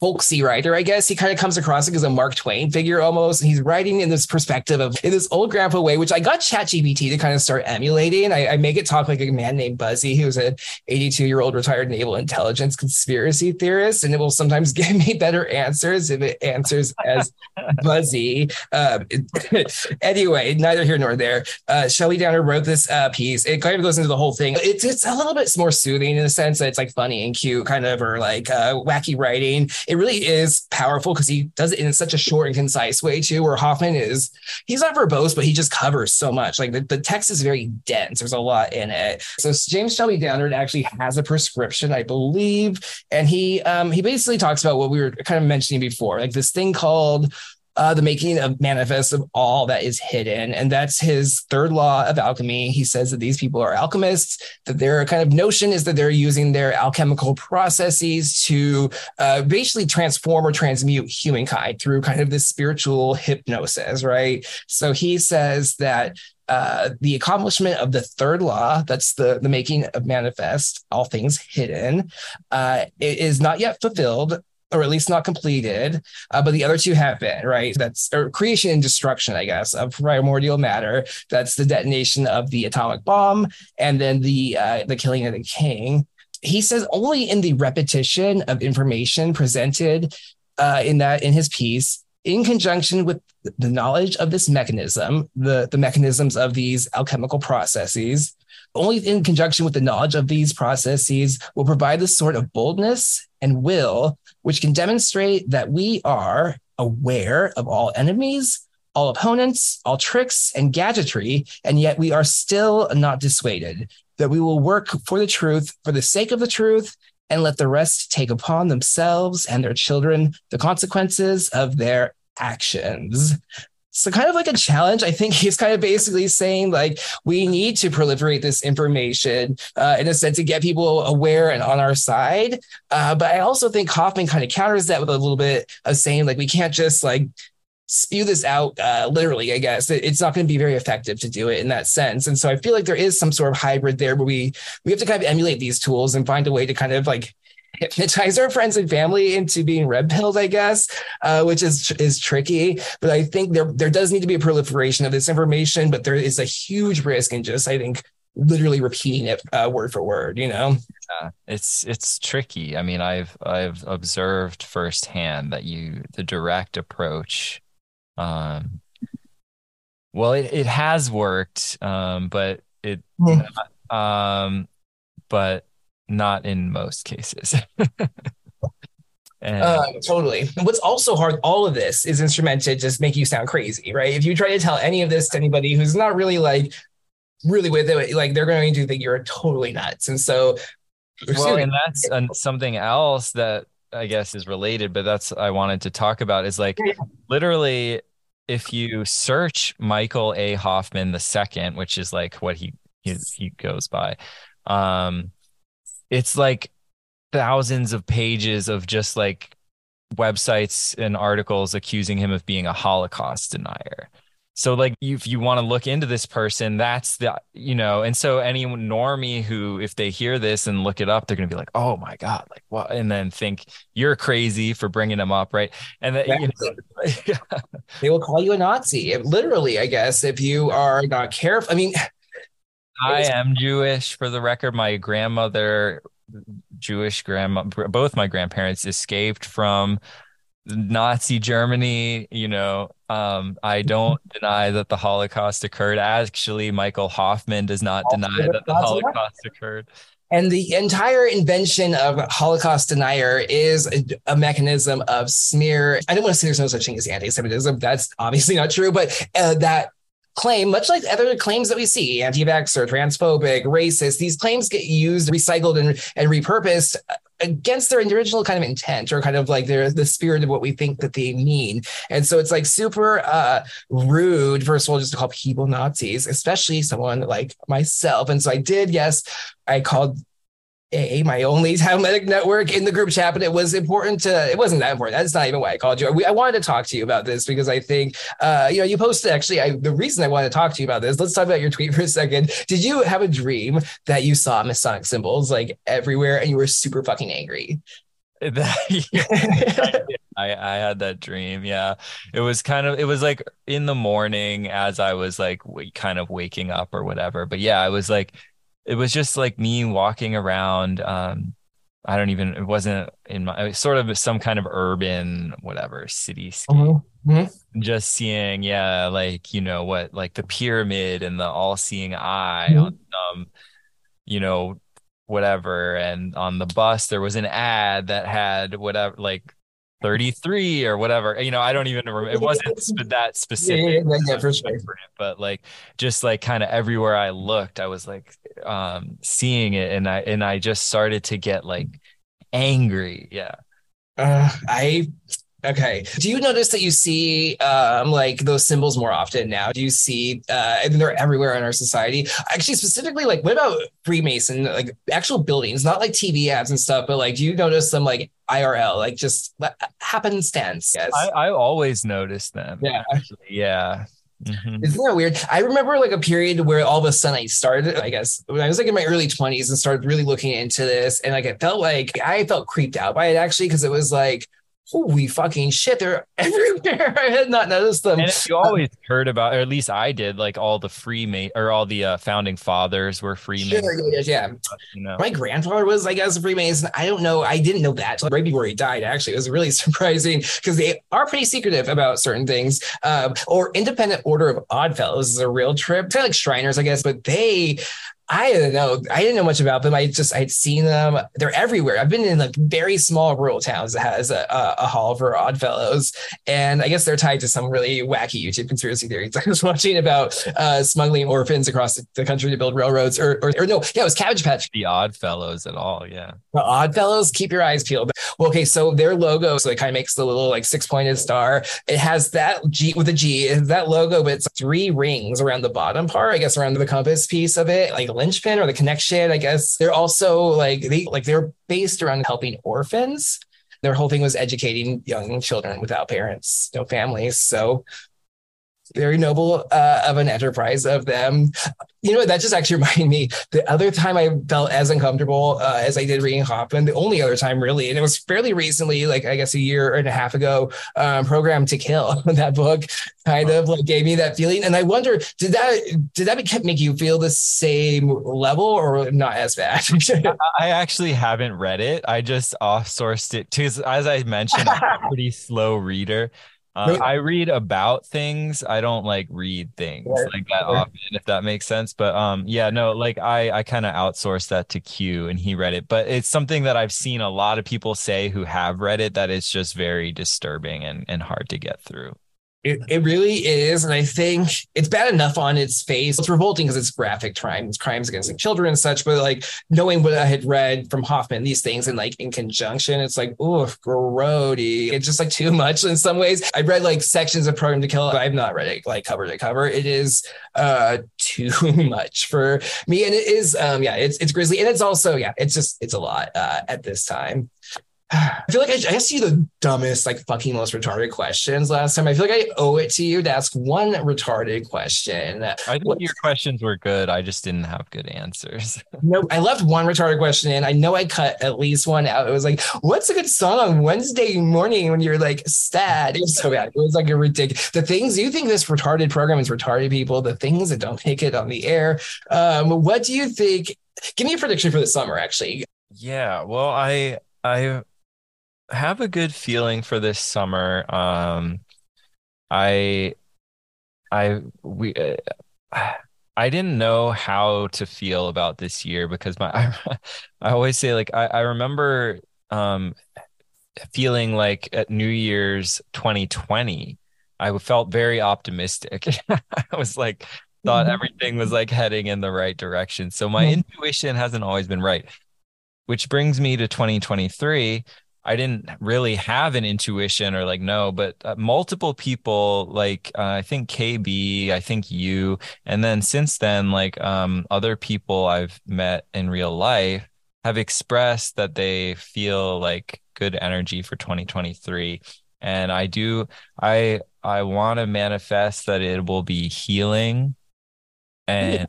folksy writer, I guess. He kind of comes across like as a Mark Twain figure almost. And he's writing in this perspective of in this old grandpa way, which I got ChatGPT to kind of start emulating. I, I make it talk like a man named Buzzy, who's an 82 year old retired naval intelligence conspiracy theorist. And it will sometimes give me better answers if it answers as Buzzy. Um, anyway, neither here nor there. Uh, Shelby Downard wrote this uh, piece. It kind of goes into the whole thing. It's, it's a little bit more soothing in the sense that it's like funny and cute, kind of, or like uh, wacky writing. It really is powerful because he does it in such a short and concise way too. Where Hoffman is, he's not verbose, but he just covers so much. Like the, the text is very dense. There's a lot in it. So James Shelby Downard actually has a prescription, I believe, and he um, he basically talks about what we were kind of mentioning before, like this thing called uh, the making of manifest of all that is hidden. And that's his third law of alchemy. He says that these people are alchemists, that their kind of notion is that they're using their alchemical processes to uh, basically transform or transmute humankind through kind of this spiritual hypnosis, right? So he says that uh, the accomplishment of the third law, that's the, the making of manifest, all things hidden, uh, is not yet fulfilled or at least not completed, uh, but the other two have been, right? That's creation and destruction, I guess, of primordial matter. That's the detonation of the atomic bomb, and then the uh, the killing of the king. He says only in the repetition of information presented uh, in that in his piece, in conjunction with the knowledge of this mechanism, the the mechanisms of these alchemical processes, only in conjunction with the knowledge of these processes will provide the sort of boldness and will which can demonstrate that we are aware of all enemies, all opponents, all tricks and gadgetry, and yet we are still not dissuaded, that we will work for the truth for the sake of the truth and let the rest take upon themselves and their children the consequences of their actions. So kind of like a challenge. I think he's kind of basically saying like we need to proliferate this information uh, in a sense to get people aware and on our side. Uh, but I also think Hoffman kind of counters that with a little bit of saying like we can't just like spew this out uh, literally i guess it's not going to be very effective to do it in that sense and so i feel like there is some sort of hybrid there where we we have to kind of emulate these tools and find a way to kind of like hypnotize our friends and family into being red pilled, I guess, uh, which is is tricky. But I think there there does need to be a proliferation of this information, but there is a huge risk in just I think literally repeating it uh, word for word. You know, yeah, it's it's tricky. I mean, I've I've observed firsthand that you the direct approach. Um, well, it, it has worked, um, but it, mm. um, but not in most cases. And uh, totally. What's also hard, all of this is instrumented to just make you sound crazy, right? If you try to tell any of this to anybody who's not really like really with it, like they're going to think you're totally nuts. And so, well, and that's something else that I guess is related, but that's I wanted to talk about is like yeah. literally if you search Michael A. Hoffman the second, which is like what he he, he goes by, um, it's like thousands of pages of just like websites and articles accusing him of being a Holocaust denier. So like if you want to look into this person, that's the you know, and so any normie who if they hear this and look it up, they're gonna be like, oh my god, like what? And then think you're crazy for bringing them up, right? And then you know, they will call you a Nazi, literally. I guess if you are not careful. I mean, I am Jewish for the record. My grandmother Jewish grandma, both my grandparents escaped from Nazi Germany. You know, um, I don't deny that the Holocaust occurred. Actually, Michael Hoffman does not deny that the Holocaust occurred. And the entire invention of Holocaust denier is a, a, mechanism of smear. I don't want to say there's no such thing as anti-Semitism. That's obviously not true, but uh, that claim, much like other claims that we see, anti-vaxxer, transphobic, racist, these claims get used, recycled, and, and repurposed against their original kind of intent or kind of like their the spirit of what we think that they mean. And so it's like super uh, rude, first of all, just to call people Nazis, especially someone like myself. And so I did, yes, I called a my only Talmudic network in the group chat, but it was important to. It wasn't that important. That's not even why I called you. We, I wanted to talk to you about this because I think, uh, you know, you posted actually. I, the reason I wanted to talk to you about this. Let's talk about your tweet for a second. Did you have a dream that you saw Masonic symbols like everywhere and you were super fucking angry? I, I had that dream. Yeah. It was kind of, it was like in the morning as I was like w- kind of waking up or whatever. But yeah, I was like, it was just like me walking around. Um, I don't even, it wasn't in my, it was sort of some kind of urban, whatever, cityscape. Mm-hmm. Mm-hmm. Just seeing, yeah, like, you know, what, like the pyramid and the all seeing eye mm-hmm. on some, you know, whatever. And on the bus, there was an ad that had whatever, like 33 or whatever. You know, I don't even remember. It wasn't that specific. Yeah, yeah, yeah, for sure. But like, just like kind of everywhere I looked, I was like um, seeing it, and I and I just started to get like angry. Yeah. Uh, I Okay. Do you notice that you see um, like those symbols more often now? Do you see, uh, and they're everywhere in our society? Actually, specifically, like what about Freemason, like actual buildings, not like TV ads and stuff, but like do you notice them like IRL, like just happenstance? Yes. I, I always notice them. Yeah. Actually. Yeah. Mm-hmm. Isn't that weird? I remember like a period where all of a sudden I started, I guess, when I was like in my early 20s and started really looking into this. And like, I felt like I felt creeped out by it actually, because it was like, holy fucking shit, they're everywhere. I had not noticed them. And you always heard about, or at least I did, like all the free or all the uh, founding fathers were Freemasons. Sure, yeah. You know. My grandfather was, I guess, a Freemason. I don't know. I didn't know that right before he died, actually. It was really surprising because they are pretty secretive about certain things. Um, or Independent Order of Oddfellows is a real trip. Kind of like Shriners, I guess, but they I don't know. I didn't know much about them. I just I'd seen them. They're everywhere. I've been in like very small rural towns that has a, a, a hall for Oddfellows, and I guess they're tied to some really wacky YouTube conspiracy theories. I was watching about uh, smuggling orphans across the country to build railroads, or, or, or no, yeah, it was Cabbage Patch. The Oddfellows at all, yeah. The Oddfellows. Keep your eyes peeled. Well, okay, so their logo, so it kind of makes the little like six pointed star. It has that G with a G. It that logo, but it's three rings around the bottom part. I guess around the compass piece of it, like linchpin or the connection. I guess they're also like they like they're based around helping orphans. Their whole thing was educating young children without parents, no families. So very noble uh, of an enterprise of them. You know, that just actually reminded me the other time I felt as uncomfortable uh, as I did reading Hoffman, the only other time really, and it was fairly recently, like I guess a year and a half ago, um, Programmed to Kill. that book kind of like gave me that feeling. And I wonder, did that did that make you feel the same level or not as bad? I actually haven't read it. I just off sourced it because as I mentioned, I'm a pretty slow reader. Uh, I read about things. I don't like read things right. like that often, if that makes sense. But um, yeah, no, like I I kind of outsourced that to Q, and he read it. But it's something that I've seen a lot of people say who have read it that it's just very disturbing and and hard to get through. It, it really is. And I think it's bad enough on its face. It's revolting because it's graphic crimes, crimes against children and such. But like knowing what I had read from Hoffman, these things and like in conjunction, it's like, oof, grody. It's just like too much in some ways. I read like sections of Programmed to Kill, but I've not read it like cover to cover. It is uh too much for me. And it is um yeah, it's it's grisly. And it's also, yeah, it's just it's a lot uh at this time. I feel like I asked you the dumbest, like fucking most retarded questions last time. I feel like I owe it to you to ask one retarded question. I think what, your questions were good. I just didn't have good answers. no, I left one retarded question in. I know I cut at least one out. It was like, what's a good song on Wednesday morning when you're like sad? It was so bad. It was like a ridiculous. The things you think this retarded program is retarded people, the things that don't make it on the air. Um, what do you think? Give me a prediction for the summer, actually. Yeah, well, I I have a good feeling for this summer. Um, I, I, we, uh, I didn't know how to feel about this year because my, I, I always say like I, I remember um, feeling like at New Year's 2020, I felt very optimistic. I was like, thought mm-hmm. everything was like heading in the right direction. So my mm-hmm. intuition hasn't always been right, which brings me to 2023 I didn't really have an intuition or like no, but uh, multiple people like uh, I think KB, I think you, and then since then like um, other people I've met in real life have expressed that they feel like good energy for 2023 and I do I I want to manifest that it will be healing and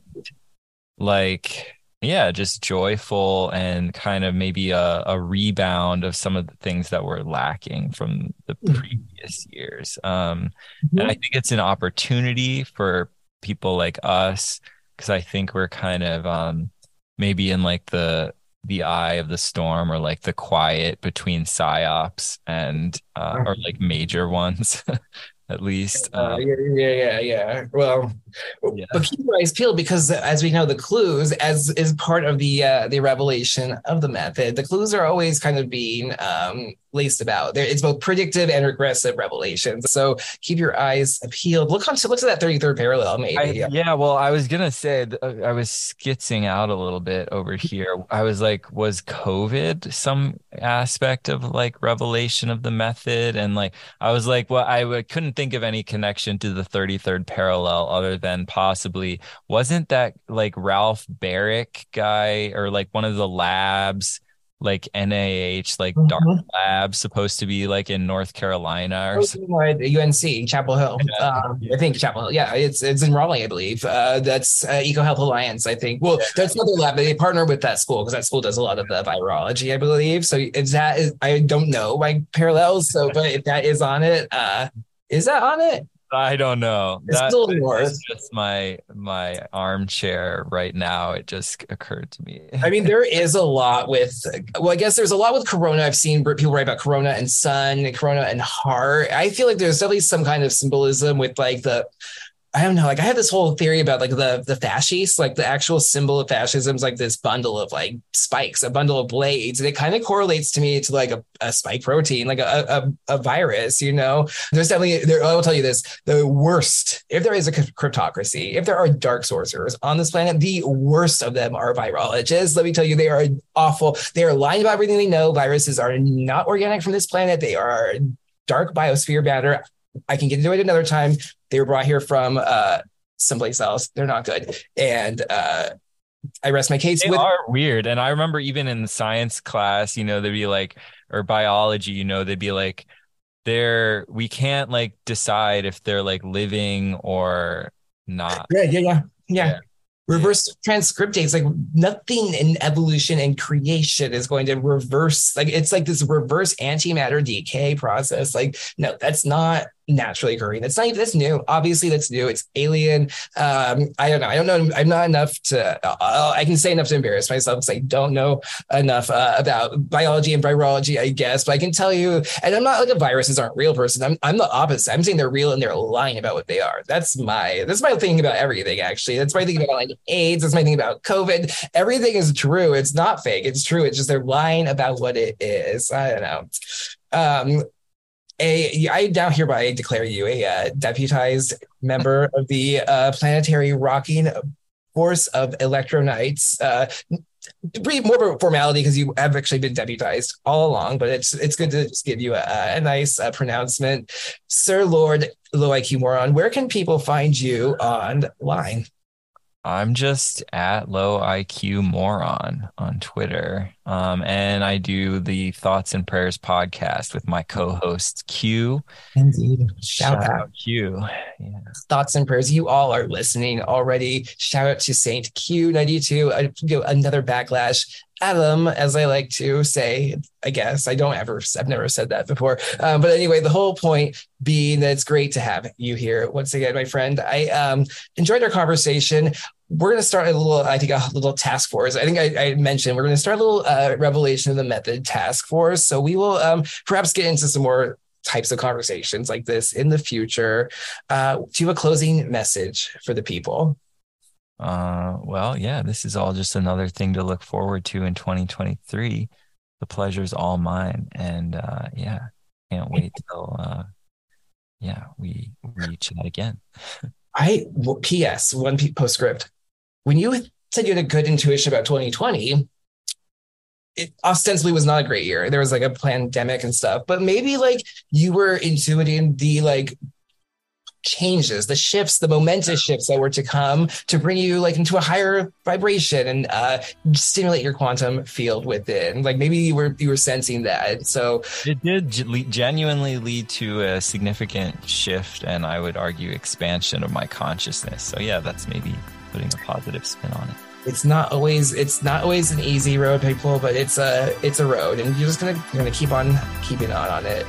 like yeah, just joyful and kind of maybe a, a rebound of some of the things that were lacking from the mm-hmm. previous years. Um, mm-hmm. And I think it's an opportunity for people like us because I think we're kind of um, maybe in like the the eye of the storm or like the quiet between psyops and uh, or like major ones at least. Uh, um, yeah, yeah, yeah, yeah. Well, yeah. but keep your eyes peeled because, as we know, the clues, as is part of the uh, the revelation of the method, the clues are always kind of being um, laced about. It's both predictive and regressive revelations. So keep your eyes peeled. Look on to look at that 33rd parallel, maybe. I, yeah, well, I was gonna say uh, I was skitzing out a little bit over here. I was like, was COVID some aspect of like revelation of the method? And like I was like, well, I couldn't think of any connection to the 33rd parallel other than possibly wasn't that like Ralph Baric guy or like one of the labs like NIH, like mm-hmm. dark lab, supposed to be like in North Carolina or oh, UNC Chapel Hill. Yeah. Um, I think Chapel Hill. Yeah, it's it's in Raleigh, I believe. Uh, that's uh, EcoHealth Alliance, I think. Well, that's another lab. They partner with that school because that school does a lot of the virology, I believe. So is that is I don't know my parallels. So, but if that is on it, uh, is that on it? I don't know. It's that, still worse. just my my armchair right now. It just occurred to me. I mean, there is a lot with. Well, I guess there's a lot with Corona. I've seen people write about Corona and Sun, and Corona and Heart. I feel like there's definitely some kind of symbolism with like the I don't know. Like I have this whole theory about like the the fascist, like the actual symbol of fascism is like this bundle of like spikes, a bundle of blades, and it kind of correlates to me to like a, a spike protein, like a, a, a virus. You know, there's definitely there. I will tell you this: the worst, if there is a cryptocracy, if there are dark sorcerers on this planet, the worst of them are virologists. Let me tell you, they are awful. They are lying about everything they know. Viruses are not organic from this planet. They are dark biosphere matter. I can get into it another time. They were brought here from uh, someplace else. They're not good. And uh, I rest my case. They with- are weird. And I remember even in the science class, you know, they'd be like, or biology, you know, they'd be like, they're we can't like decide if they're like living or not. Yeah, yeah, yeah. Yeah. yeah reverse transcriptase like nothing in evolution and creation is going to reverse like it's like this reverse antimatter decay process like no that's not naturally occurring. It's not that's new. Obviously, that's new. It's alien. Um, I don't know. I don't know. I'm not enough to. Uh, I can say enough to embarrass myself because I don't know enough uh, about biology and virology, I guess. But I can tell you, and I'm not like a viruses aren't real person. I'm I'm the opposite. I'm saying they're real and they're lying about what they are. That's my that's my thing about everything. Actually, that's my thing about like AIDS. That's my thing about COVID. Everything is true. It's not fake. It's true. It's just they're lying about what it is. I don't know. Um, a I now hereby declare you a uh, deputized member of the uh, planetary rocking force of Electroknights. Uh, more of a formality because you have actually been deputized all along, but it's it's good to just give you a, a nice uh, pronouncement, Sir Lord Low IQ Moron. Where can people find you online? I'm just at low IQ moron on Twitter. Um, and I do the Thots and Prayers podcast with my co-host Q. Indeed. Shout, Shout out. out Q. Yeah. Thots and Prayers. You all are listening already. Shout out to Saint Q92. Uh, another backlash Adam, as I like to say, I guess I don't ever, I've never said that before. Um, but anyway, the whole point being that it's great to have you here once again, my friend. I um, enjoyed our conversation we're going to start a little, I think, a little task force. I think I, I mentioned we're going to start a little uh, revelation of the method task force. So we will um, perhaps get into some more types of conversations like this in the future. Uh, do you have a closing message for the people? Uh, well, yeah, this is all just another thing to look forward to in 2023. The pleasure's all mine, and uh, yeah, can't wait till uh, yeah we we chat again. I well, P.S. One P- postscript when you said you had a good intuition about 2020, it ostensibly was not a great year. There was like a pandemic and stuff, but maybe like you were intuiting the like changes, the shifts, the momentous shifts that were to come to bring you like into a higher vibration and uh, stimulate your quantum field within. Like maybe you were you were sensing that. So it did genuinely lead to a significant shift, and I would argue expansion of my consciousness. So yeah, that's maybe putting a positive spin on it. It's not always it's not always an easy road, people, but it's a it's a road, and you're just gonna you're gonna keep on keeping on on it.